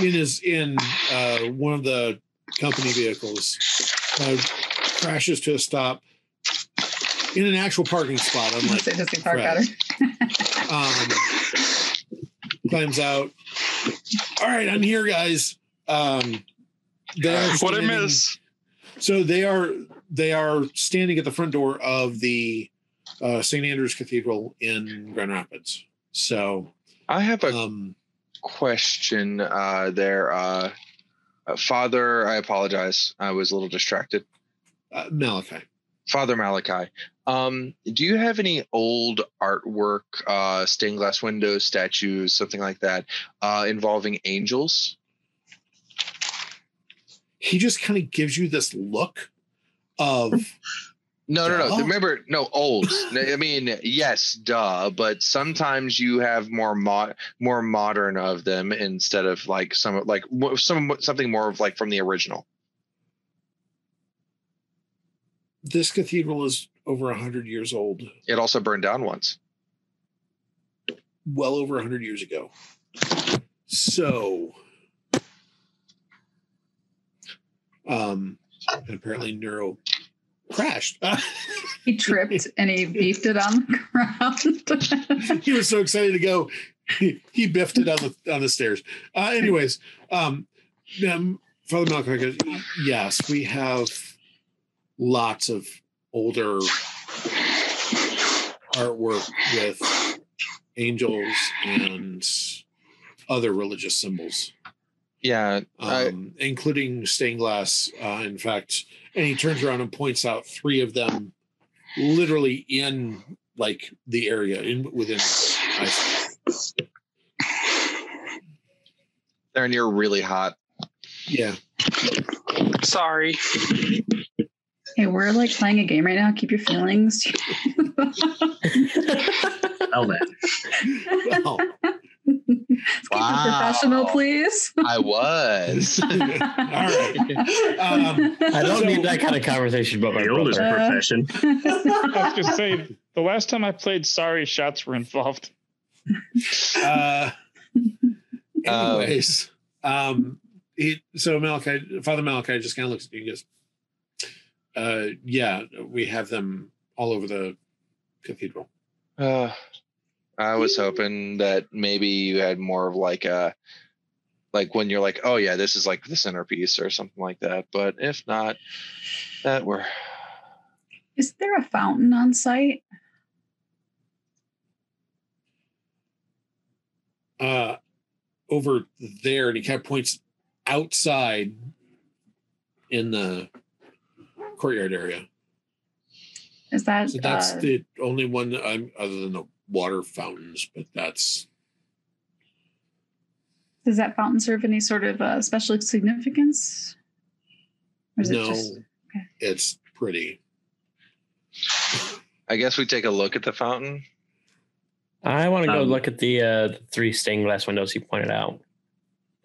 in his in uh, one of the company vehicles, uh, crashes to a stop in an actual parking spot. Unlike Say just park Fred. better. um, climbs out. All right, I'm here, guys. Um, they What I standing- miss? So they are they are standing at the front door of the uh, St. Andrew's Cathedral in Grand Rapids. So I have a um, question uh, there. Uh, uh, Father, I apologize. I was a little distracted. uh, Malachi. Father Malachi, um, do you have any old artwork, uh, stained glass windows, statues, something like that, uh, involving angels? He just kind of gives you this look of No, no, no. Remember, no, old. I mean, yes, duh. But sometimes you have more mo- more modern of them instead of like some like some something more of like from the original. this cathedral is over a hundred years old, It also burned down once. well over a hundred years ago. So, um, and apparently Neuro crashed. He tripped and he beefed it on the ground. he was so excited to go. He, he biffed it on the on the stairs. Uh, anyways, um, um, Father Malachi goes, yes, we have lots of older artwork with angels and other religious symbols, Yeah, I- um, including stained glass. Uh, in fact, and he turns around and points out three of them, literally in like the area in within. eyesight. Aaron, you're really hot. Yeah. Sorry. hey, we're like playing a game right now. Keep your feelings. Tell that. Well, Keep it professional, please. I was. all right. Um, I don't So- need that kind of conversation about my The oldest brother. Uh, profession. I was gonna say the last time I played, sorry shots were involved. uh, anyways, um, he, so Malachi, Father Malachi just kind of looks at you and goes, uh, yeah, we have them all over the cathedral. Uh, I was hoping that maybe you had more of like a like when you're like, oh yeah, this is like the centerpiece or something like that. But if not, that we're Is there a fountain on site? Uh, over there, and he kind of points outside in the courtyard area. Is that So that's uh, the only one that I'm other than the water fountains, but that's does that fountain serve any sort of uh, special significance? Or is no, it just okay. it's pretty. I guess we take a look at the fountain. I want to go Um, look at the uh, three stained glass windows he pointed out.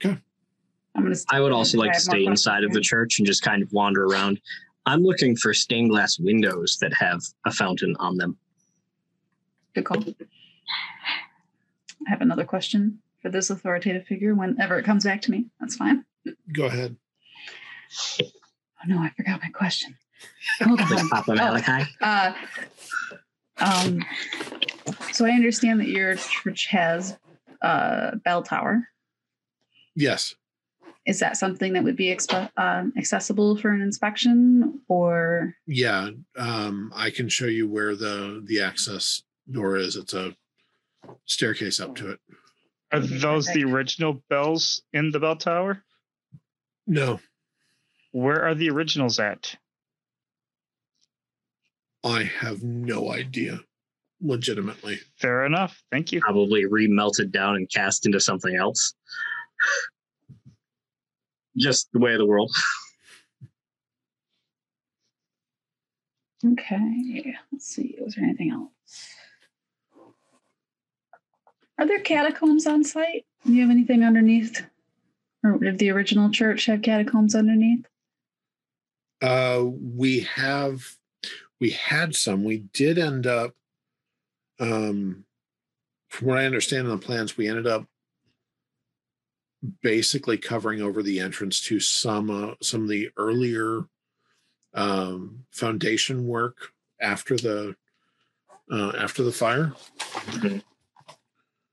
I'm gonna I would also like to stay inside of the church and just kind of wander around. I'm looking for stained glass windows that have a fountain on them. Good call. I have another question for this authoritative figure whenever it comes back to me. That's fine. Go ahead. Oh no, I forgot my question. Hold Like on. Papa Oh, Malachi. uh, um, So I understand that your church has a bell tower. Yes. Is that something that would be exp- um, accessible for an inspection, or Yeah. Um, I can show you where the the access door is. It's a staircase up to it. Are those the original bells in the bell tower? No, Where are the originals at? I have no idea. Legitimately. Fair enough. Thank you. Probably remelted down and cast into something else. Just the way of the world. okay? Let's see. Was there anything else? Are there catacombs on site? Do you have anything underneath? Or did the original church have catacombs underneath? Uh, we have, we had some. We did end up, um, from what I understand in the plans, we ended up basically covering over the entrance to some uh, some of the earlier um, foundation work after the uh, after the fire.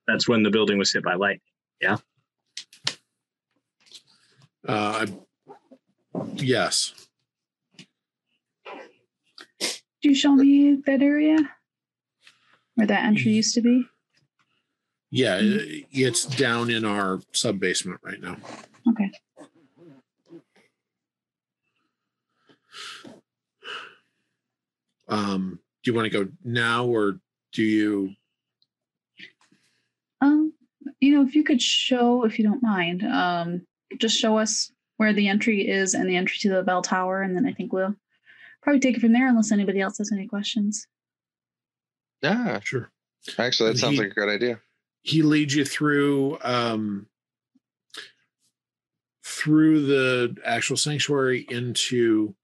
That's when the building was hit by light. Yeah. Uh, yes, Do you show me that area where that entry used to be? yeah, it- it's down in our sub basement right now. Okay. Um, do you want to go now or do you? Um, you know, if you could show, if you don't mind, um, just show us where the entry is and the entry to the bell tower, and then I think we'll probably take it from there unless anybody else has any questions. Yeah, Sure. actually, that And sounds he- like a great idea. he leads you through um through the actual sanctuary into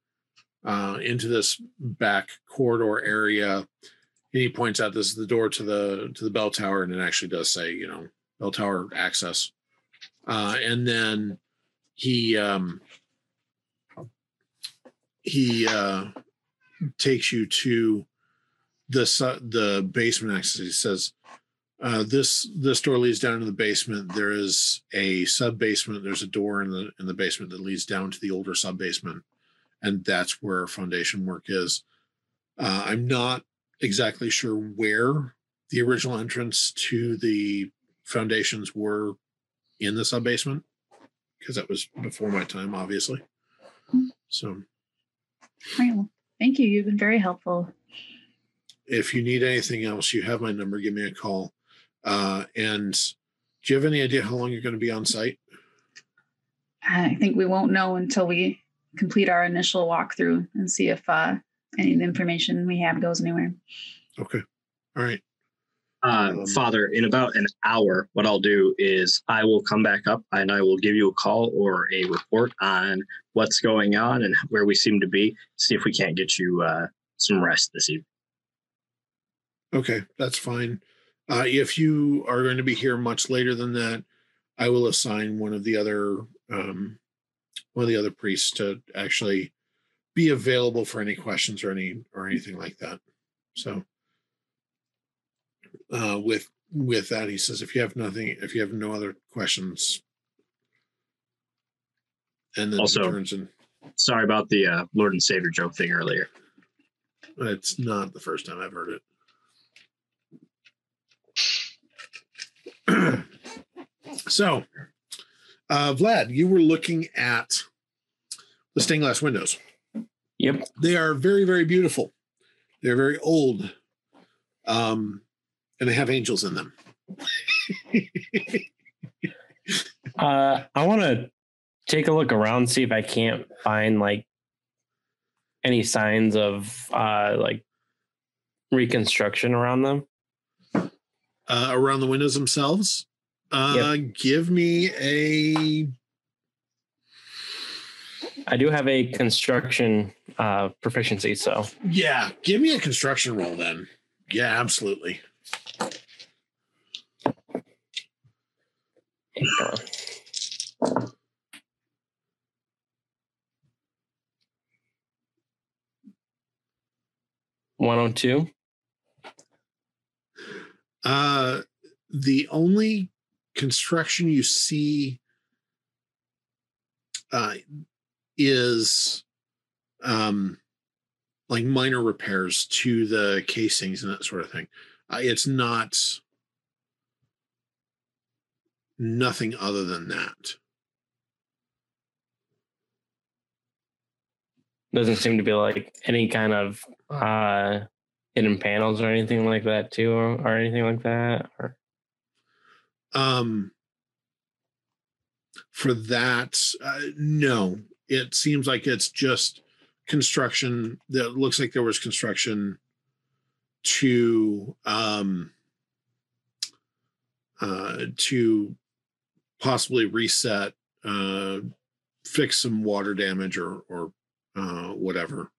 uh into this back corridor area and he points out this is the door to the to the bell tower and it actually does say you know bell tower access uh and then he um he uh takes you to the su- the basement access he says uh, this this door leads down to the basement. There is a sub basement. There's a door in the in the basement that leads down to the older sub basement, and that's where foundation work is. Uh, I'm not exactly sure where the original entrance to the foundations were in the sub basement because that was before my time, obviously. So All right. Well, thank you. You've been very helpful. if you need anything else, you have my number. Give me a call. Uh, and do you have any idea how long you're going to be on site? I think we won't know until we complete our initial walkthrough and see if uh, any of the information we have goes anywhere. Okay. All right. Uh, Um, Father, in about an hour, what I'll do is I will come back up and I will give you a call or a report on what's going on and where we seem to be. See if we can't get you uh, some rest this evening. Okay. That's fine. Uh, if you are going to be here much later than that, I will assign one of the other um, one of the other priests to actually be available for any questions or any or anything like that. So uh, with with that, he says, if you have nothing, if you have no other questions, and then Also- turns and Sorry about the uh, Lord and Savior joke thing earlier. it's not the first time I've heard it. so, uh, Vlad, you were looking at the stained glass windows. Yep. They are very, very beautiful. They're very old, um, and they have angels in them. Uh, I want to take a look around, see if I can't find like any signs of uh like reconstruction around them. uh, around the windows themselves. Uh, Give me a I do have a construction uh proficiency, so yeah. Give me a construction roll then. Yeah, absolutely. One on. two. Uh, the only construction you see uh, is um, like minor repairs to the casings and that sort of thing. Uh, it's not nothing other than that. Doesn't seem to be like any kind of uh hidden panels or anything like that too, or, or anything like that. Or Um, for that, uh, no, it seems like it's just construction that looks like there was construction to um uh to possibly reset uh fix some water damage or or uh whatever.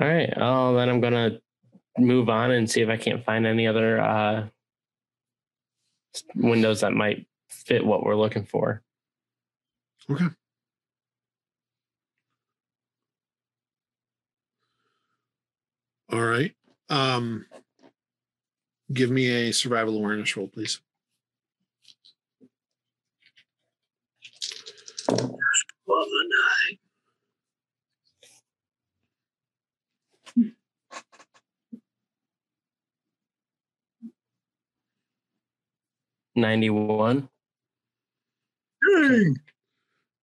All right, oh, then I'm gonna move on and see if I can't find any other uh windows that might fit what we're looking for. okay. All right um give me a survival awareness roll please. Well, Ninety-one.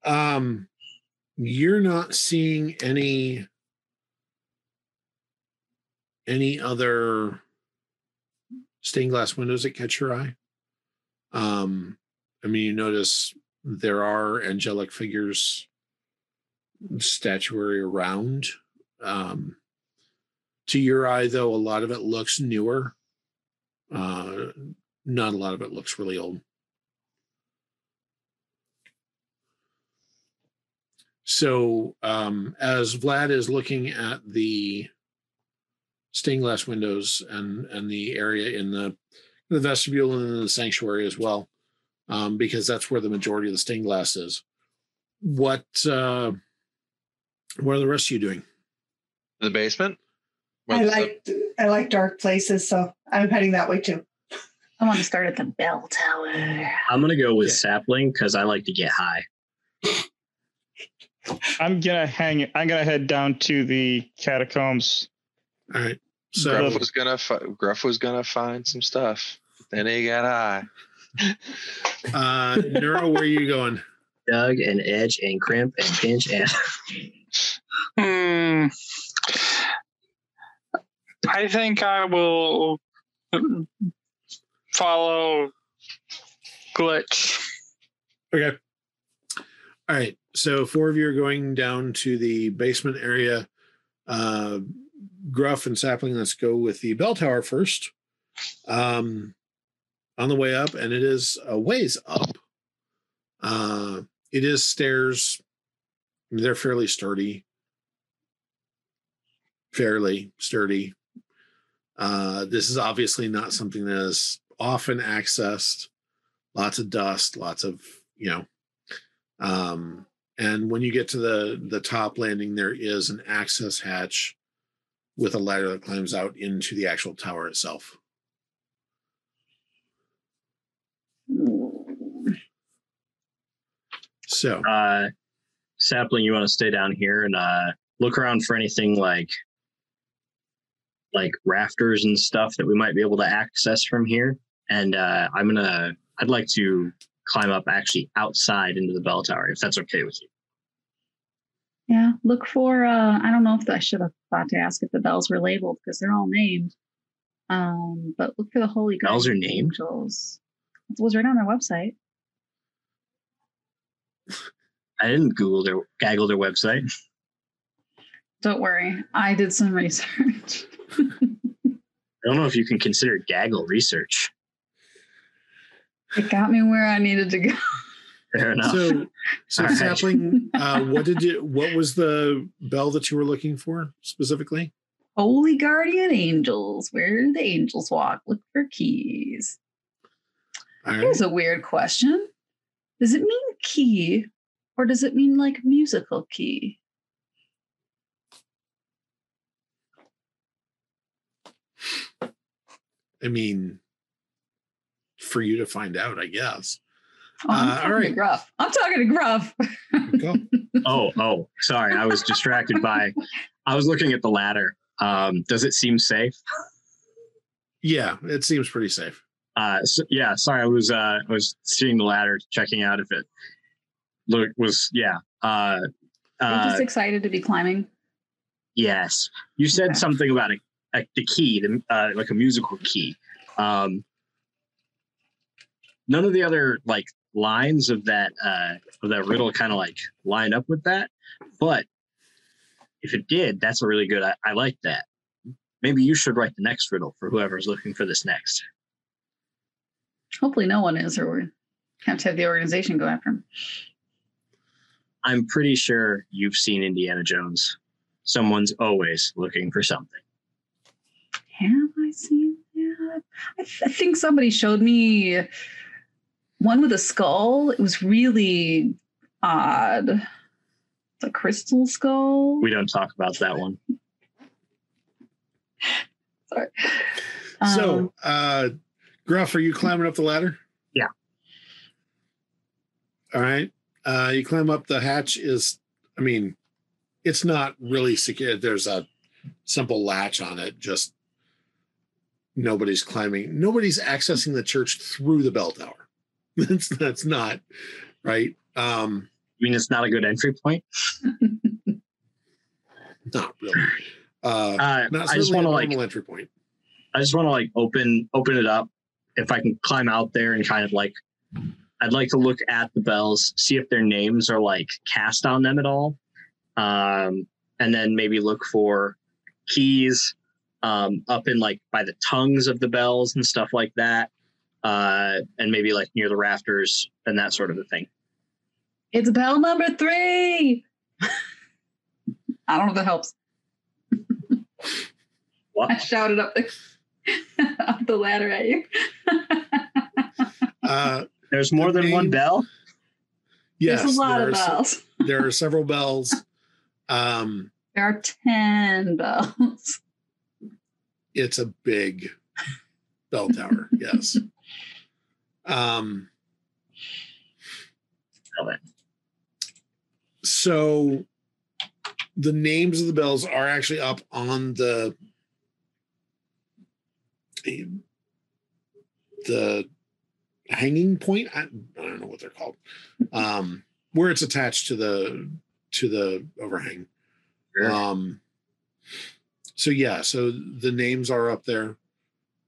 um you're not seeing any any other stained glass windows that catch your eye? Um i mean you notice there are angelic figures statuary around. Um to your eye though a lot of it looks newer. Uh not a lot of it looks really old So, um, as Vlad is looking at the stained glass windows and and the area in the the vestibule and in the sanctuary as well, um, because that's where the majority of the stained glass is. What uh, what are the rest of you doing? The basement. I What's the- like I like dark places, so I'm heading that way too. I want to start at the bell tower. I'm gonna go with Yeah. sapling because I like to get high. I'm gonna hang. I'm gonna head down to the catacombs. All right. So Gruff was gonna fi- Gruff was gonna find some stuff. Then he got high. uh Neuro, where are you going? Doug and Edge and Crimp and Pinch and Hmm. I think I will follow glitch. Okay. All right. So four of you are going down to the basement area. Uh, Gruff and Sapling, let's go with the bell tower first. Um, on the way up, and it is a ways up. Uh, it is stairs. They're fairly sturdy. Fairly sturdy. Uh, this is obviously not something that is often accessed. Lots of dust, lots of, you know, um, and when you get to the the top landing, there is an access hatch with a ladder that climbs out into the actual tower itself. So, Uh, sapling, you want to stay down here and uh, look around for anything like like rafters and stuff that we might be able to access from here. And uh, I'm gonna, I'd like to climb up actually outside into the bell tower if that's okay with you. Yeah, look for. uh I don't know if I should have thought to ask if the bells were labeled because they're all named. Um, but look for the holy Bells are named? angels. It was right on their website. I didn't Google their gaggle their website. Don't worry, I did some research. I don't know if you can consider gaggle research. It got me where I needed to go. Fair enough. So, so sapling, right. uh, what did you? What was the bell that you were looking for specifically? Holy guardian angels. Where do the angels walk? Look for keys. That is Here's a weird question. Does it mean key, or does it mean like musical key? I mean, for you to find out, I guess. Oh, I'm Uh, talking all to right. Gruff. I'm talking to Gruff. Go. Oh, oh, sorry. I was distracted by. I was looking at the ladder. Um, does it seem safe? Yeah, it seems pretty safe. Uh, so, yeah. Sorry, I was uh, I was seeing the ladder, checking out if it look was yeah. Uh, I'm uh, just excited to be climbing. yes, you said Okay. something about a, a the key, the, uh, like a musical key. Um, none of the other like lines of that uh, of that riddle kind of like line up with that, but if it did, that's a really good. I, I like that. Maybe you should write the next riddle for whoever's looking for this next. Hopefully, no one is, or we have to have the organization go after him. I'm pretty sure you've seen Indiana Jones. Someone's always looking for something. Have I seen that? I, th- I think somebody showed me one with a skull. It was really odd. The crystal skull. We don't talk about that one. Sorry. so, Um, uh, Gruff, are you climbing up the ladder? Yeah. All right. Uh, you climb up. The hatch is, I mean, it's not really secure. There's a simple latch on it. Just nobody's climbing. Nobody's accessing the church through the bell tower. That's that's not right. Um, I mean, it's not a good entry point. not really. Uh, Uh, not I just want to like, entry point. I just want to like open open it up. If I can climb out there and kind of like, I'd like to look at the bells, see if their names are like cast on them at all, um, and then maybe look for keys um, up in like by the tongues of the bells and stuff like that, uh, and maybe like near the rafters and that sort of a thing. it's bell number three. I don't know if that helps. What? I shouted up the up the ladder at you. Uh, There's more The than one bell. yes, There's a lot there of are se- bells. there are several bells. Um, There are ten bells. it's a big bell tower. Yes. Um, so the names of the bells are actually up on the the hanging point. I, I don't know what they're called. Um, where it's attached to the to the overhang. Sure. Um, so yeah, so the names are up there.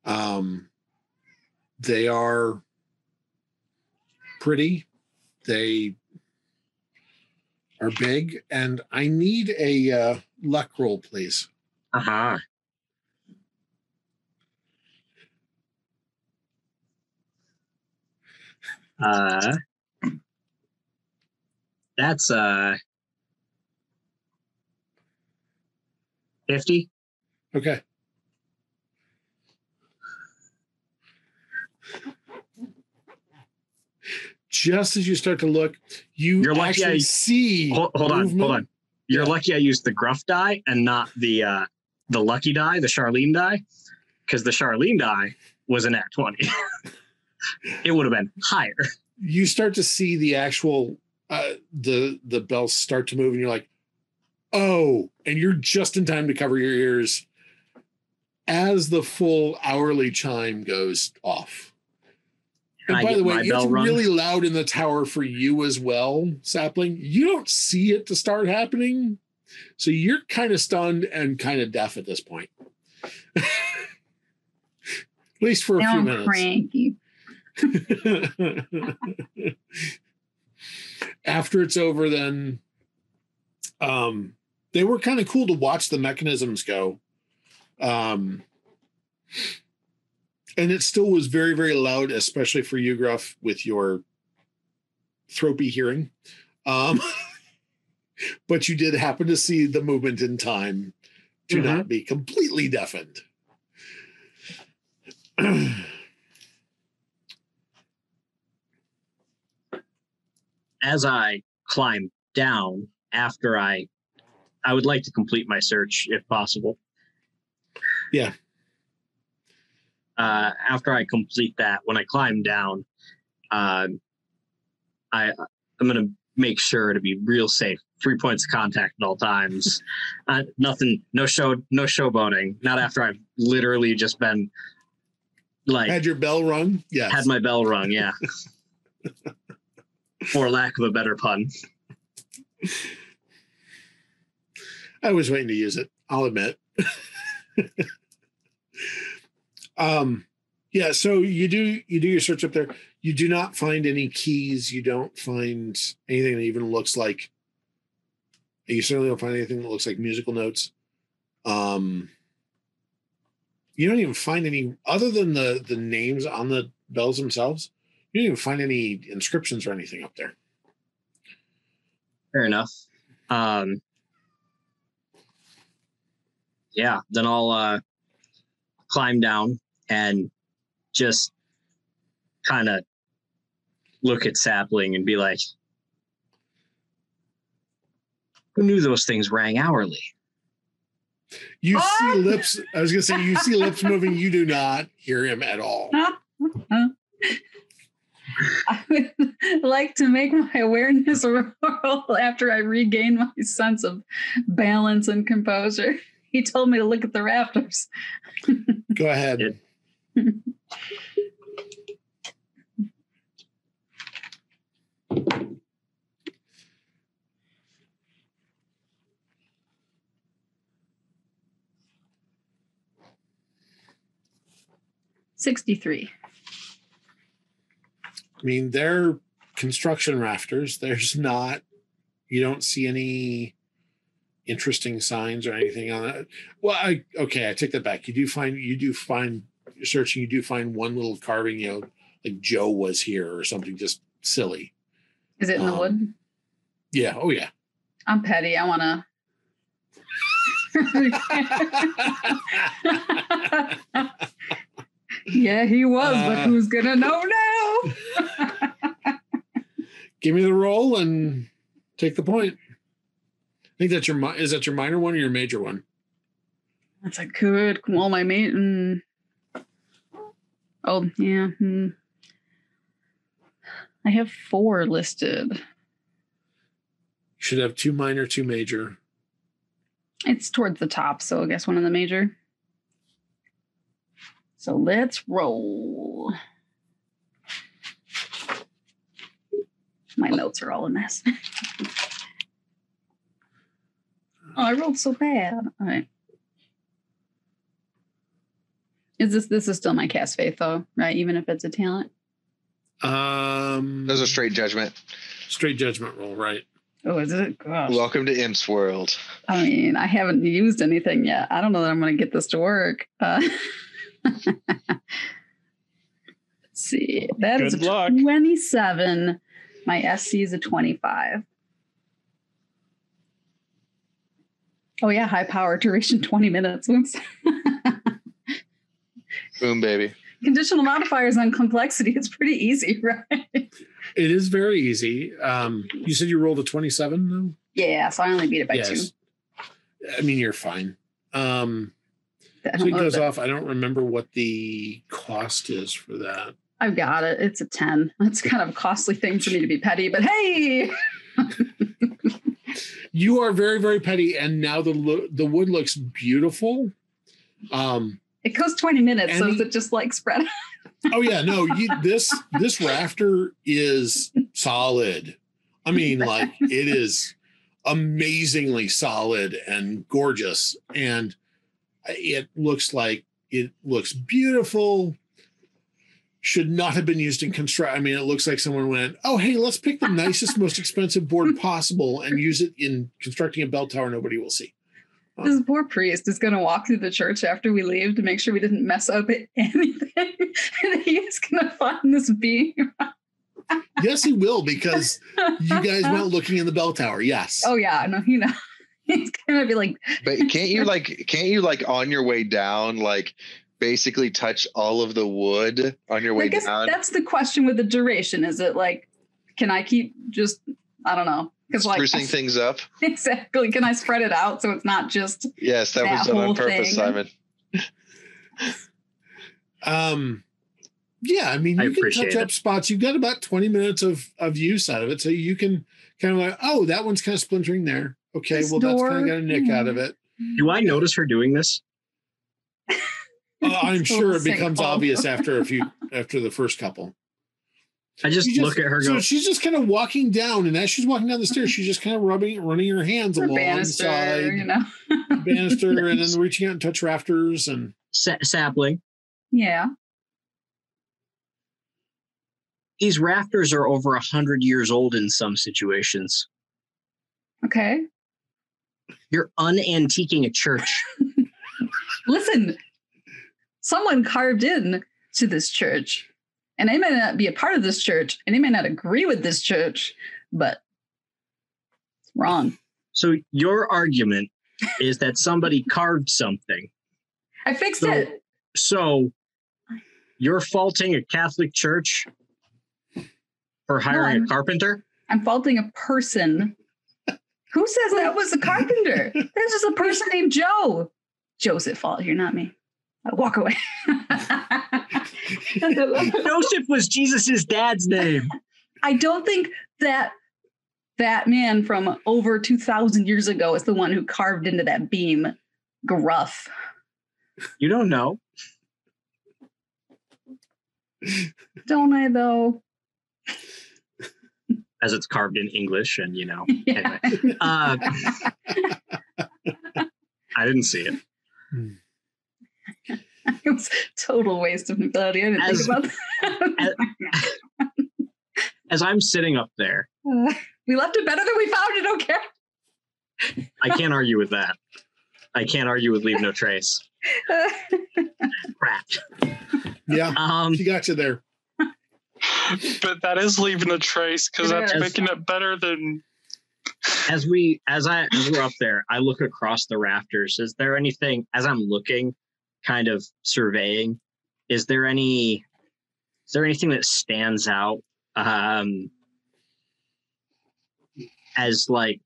Um, they are pretty. They are big, and I need a uh, luck roll, please. Uh-huh. Uh that's uh 50 Okay. Just as you start to look, you You're lucky actually I- see. hold, hold on hold on you're Yeah. lucky i used the gruff die and not the uh the lucky die the charlene die because the charlene die was an at 20 it would have been higher You start to see the actual uh, the the bells start to move, and you're like, "Oh!" And you're just in time to cover your ears as the full hourly chime goes off. Can And I by the way, it's rung? really loud in the tower for you as well, Sapling. You don't see it to start happening. So you're kind of stunned and kind of deaf at this point. at least for a Now few I'm minutes. cranky. After it's over, then um, they were kind of cool to watch the mechanisms go. Um, and it still was very, very loud, especially for you, Gruff, with your thropy hearing. Um, but you did happen to see the movement in time to Mhm. not be completely deafened. as I climb down after I I would like to complete my search if possible. Yeah. Uh, after I complete that, when I climb down, uh, I I'm gonna make sure to be real safe. Three points of contact at all times. uh, nothing, no show, no showboating. Not after I've literally just been like Had your bell rung? Yes. had my bell rung. Yeah. For lack of a better pun. I was waiting to use it. I'll admit. um, yeah. So you do you do your search up there. You do not find any keys. You don't find anything that even looks like. You certainly don't find anything that looks like musical notes. Um, you don't even find any other than the the names on the bells themselves. You don't even find any inscriptions or anything up there. Fair enough. Um, yeah, then I'll uh, climb down and just kind of look at Sapling and be like, who knew those things rang hourly? You ah! see lips. I was gonna say you see lips moving. You do not hear him at all. I would like to make my awareness roll after I regain my sense of balance and composure. He told me to look at the rafters. Go ahead. Sixty-three. I mean, they're construction rafters. There's not. You don't see any interesting signs or anything on it. Well, I okay. I take that back. You do find you do find searching. You do find one little carving. You know, like Joe was here or something. Just silly. Is it in the Um, wood? Yeah. Oh yeah. I'm petty. I want to. yeah, he was, but Uh. who's gonna know now? Give me the roll and take the point. I think that's your is that your minor one or your major one? That's a good. Well, my mate. Oh yeah. Hmm. I have four listed. You should have two minor, two major. It's towards the top, so I guess one of the major. So let's roll. My notes are all a mess. oh, I rolled so bad. All right. Is this this is still my cast faith though, right? Even if it's a talent. Um, Those are straight judgment. straight judgment roll, right? Oh, is it? Gosh. Welcome to Imps World. I mean, I haven't used anything yet. I don't know that I'm going to get this to work. Uh, let's see. That is Good a luck. 27. My SC is a 25. Oh, yeah. High power duration 20 minutes. Oops. Boom, baby. Conditional modifiers on complexity. It's pretty easy, right? It is very easy. Um, you said you rolled a 27 though? Yeah. So I only beat it by two. I mean, you're fine. Um, I so don't it goes that- off. I don't remember what the cost is for that. I've got it. It's a 10. That's kind of a costly thing for me to be petty, but hey, You are very, very petty, and now the lo- the wood looks beautiful. Um, it goes 20 minutes. so is it just like spread? oh yeah, no, you, this this rafter is solid. I mean, like it is amazingly solid and gorgeous, and it looks like it looks beautiful. Should not have been used in construct. I mean, it looks like someone went, "Oh, hey, let's pick the nicest, most expensive board possible and use it in constructing a bell tower nobody will see." This poor priest is going to walk through the church after we leave to make sure we didn't mess up anything. and he is going to find this being. Yes, he will because you guys went looking in the bell tower. Yes. Oh, yeah. No, you know. He's going to be like, But can't you like can't you like on your way down like basically touch all of the wood on your I way guess down? that's the question with the duration. Is it like, can I keep just, I don't know. Because like, Sprucing things up. exactly. Can I spread it out so it's not just Yes, that, That was done on purpose, thing. Simon. Um, yeah, I mean, I you can appreciate touch up spots. You've got about 20 minutes of, of use out of it. So you can kind of like, oh, that one's kind of splintering there. Okay, This well, that's kind of got a nick out of it. Do I notice her doing this? Uh, I'm sure it becomes obvious after a few, after the first couple. I just, She look at her so go, she's just kind of walking down, and as she's walking down the mm-hmm. stairs, she's just kind of rubbing, running her hands Or along the banister, side, you know. banister, and then reaching out and touch rafters. And "Sa- sapling. Yeah. These rafters are over a hundred years old in some situations. Okay. You're unantiquing a church. Listen, someone carved in to this church, and they may not be a part of this church, and they may not agree with this church, but it's wrong. So your argument is that somebody carved something. I fixed So- it. So you're faulting a Catholic church for hiring I'm- a carpenter? I'm faulting a person. Who says that was a carpenter? There's just a person named Joe. Joe's at fault here, not me. I walk away. Joseph was Jesus's dad's name. I don't think that that man from over 2,000 years ago is the one who carved into that beam. Gruff. You don't know. Don't I, though? As it's carved in English, and you know. Yeah. Anyway. Uh, I didn't see it. it was a total waste of ability. I didn't As- think about that. As I'm sitting up there, Uh, we left it better than we found it. Don't. I can't argue with that. I can't argue with leave no trace. Crap. yeah, Um, she got you there. But that is leaving a trace because that's is. making it better than as we as I as we're up there, I look across the rafters. Is there anything as I'm looking, kind of surveying? Is there any is there anything that stands out um as like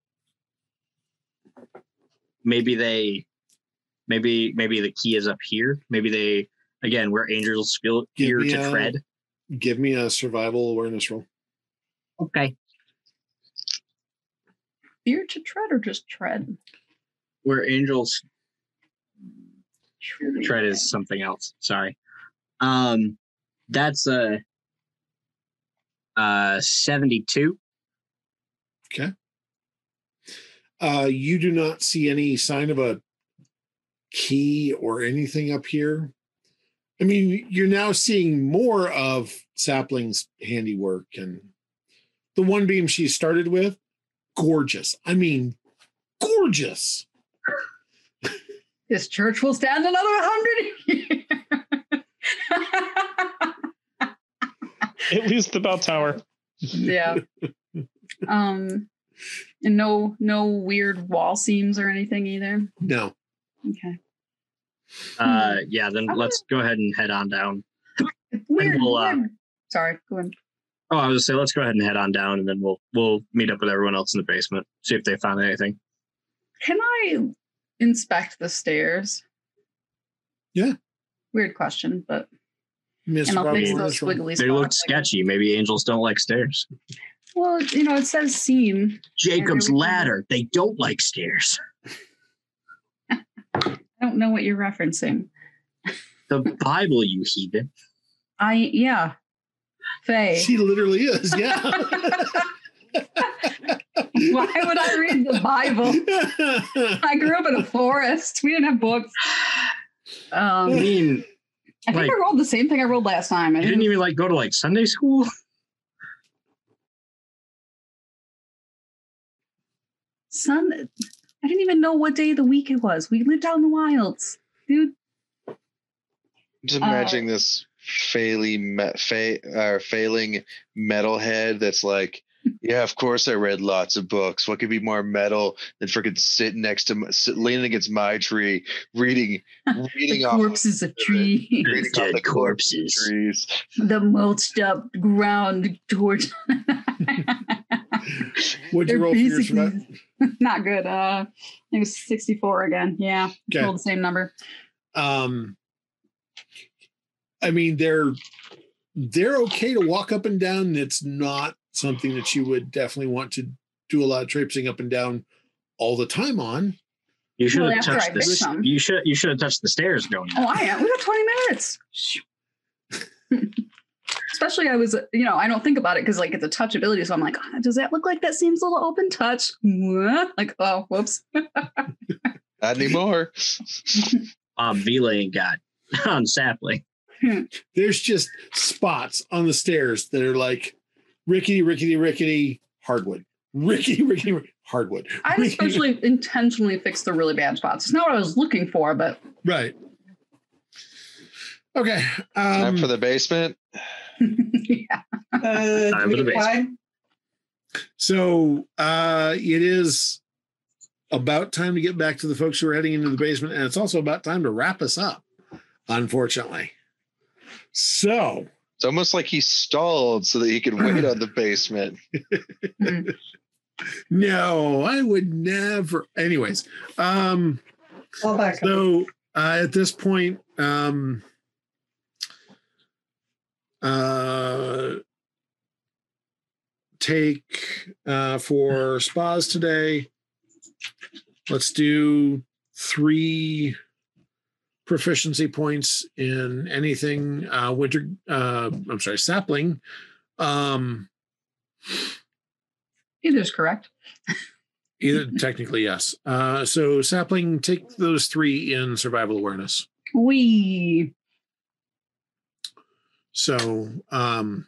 maybe they maybe maybe the key is up here. Maybe they again where angels feel Give fear me to a- tread. Give me a survival awareness roll. Okay. Fear to tread or just tread? Where angels Truly tread is something else. Sorry. Um, that's a uh seventy-two. Okay. Uh, you do not see any sign of a key or anything up here. I mean, you're now seeing more of Sapling's handiwork and the one beam she started with, gorgeous. I mean, gorgeous. This church will stand another hundred At least the bell tower. yeah. Um, and no, no weird wall seams or anything either. No. Okay. Uh, yeah. Then Okay. let's go ahead and head on down. Weird. we'll, uh, weird. Sorry. Go ahead. Oh, I was gonna say let's go ahead and head on down, and then we'll we'll meet up with everyone else in the basement, see if they found anything. Can I inspect the stairs? Yeah. Weird question, but Miss and I'll fix those awareness roll. squiggly They look sketchy. Maybe angels don't like stairs. Well, you know, it says seam. Jacob's ladder. They don't like stairs. I don't know what you're referencing. The Bible, you heathen. I yeah. Faye. She literally is, yeah. Why would I read the Bible? I grew up in a forest. We didn't have books. I Um, mean, I think like- I rolled the same thing I rolled last time. I you didn't even like go to like Sunday school. sun. I didn't even know what day of the week it was. We lived out in the wilds, dude. Just Uh, this failing, me- fa- uh, failing metalhead that's like, yeah, of course I read lots of books. What could be more metal than freaking sitting next to, my, sit, leaning against my tree, reading, reading The off, corpse is a tree. reading off Dead the corpses of trees. the mulched up ground towards. What'd you They're roll for your basically not good. Uh, it was 64 again. Yeah, Okay. rolled the same number. Um, I mean, they're they're okay to walk up and down. It's not something that you would definitely want to do a lot of traipsing up and down all the time on. You should Well, have touched the. pick s- some. You should you should have touched the stairs going. Oh, I am. We got 20 minutes. Especially, I was, you know, I don't think about it because like it's a touchability. So I'm like, "Ah, does that look like that seems a little open touch? Like, oh, whoops. Not anymore. Um, Vila ain't got on sapling. There's just spots on the stairs that are like rickety, rickety, rickety hardwood. Rickety, rickety, rickety, hardwood. I Rickety- especially intentionally fixed the really bad spots. It's not what I was looking for, but right. Okay. Time Um, for the basement. yeah. Uh, Time for the get time? So uh, it is about time to get back to the folks who are heading into the basement, and it's also about time to wrap us up, unfortunately. So It's almost like he stalled so that he could wait on the basement. no, I would never. Anyways, um, I'll back so uh, at this point, um, uh, take uh, for spas today. Let's do three proficiency points in anything uh, winter. Uh, I'm sorry, sapling. Um, It is correct. either technically yes. Uh, so sapling, take those three in survival awareness. We So, um,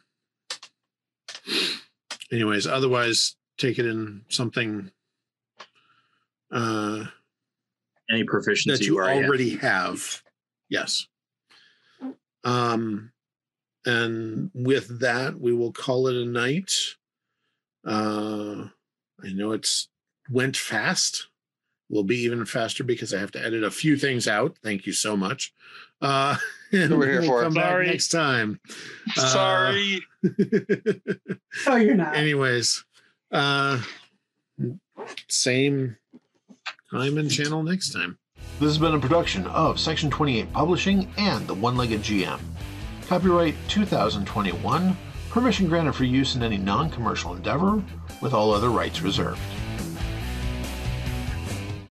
anyways, otherwise, take it in something uh, Any proficiency that you where I already have. Yes. Um, and with that, we will call it a night. Uh, I know it's went fast. Will be even faster because I have to edit a few things out. Thank you so much. Uh, and We're here we'll for it. come back Sorry. next time. Uh, Sorry. Oh, you're not. Anyways, uh, same time and channel next time. This has been a production of Section 28 Publishing and the One Legged GM. Copyright 2021. Permission granted for use in any non commercial endeavor, with all other rights reserved.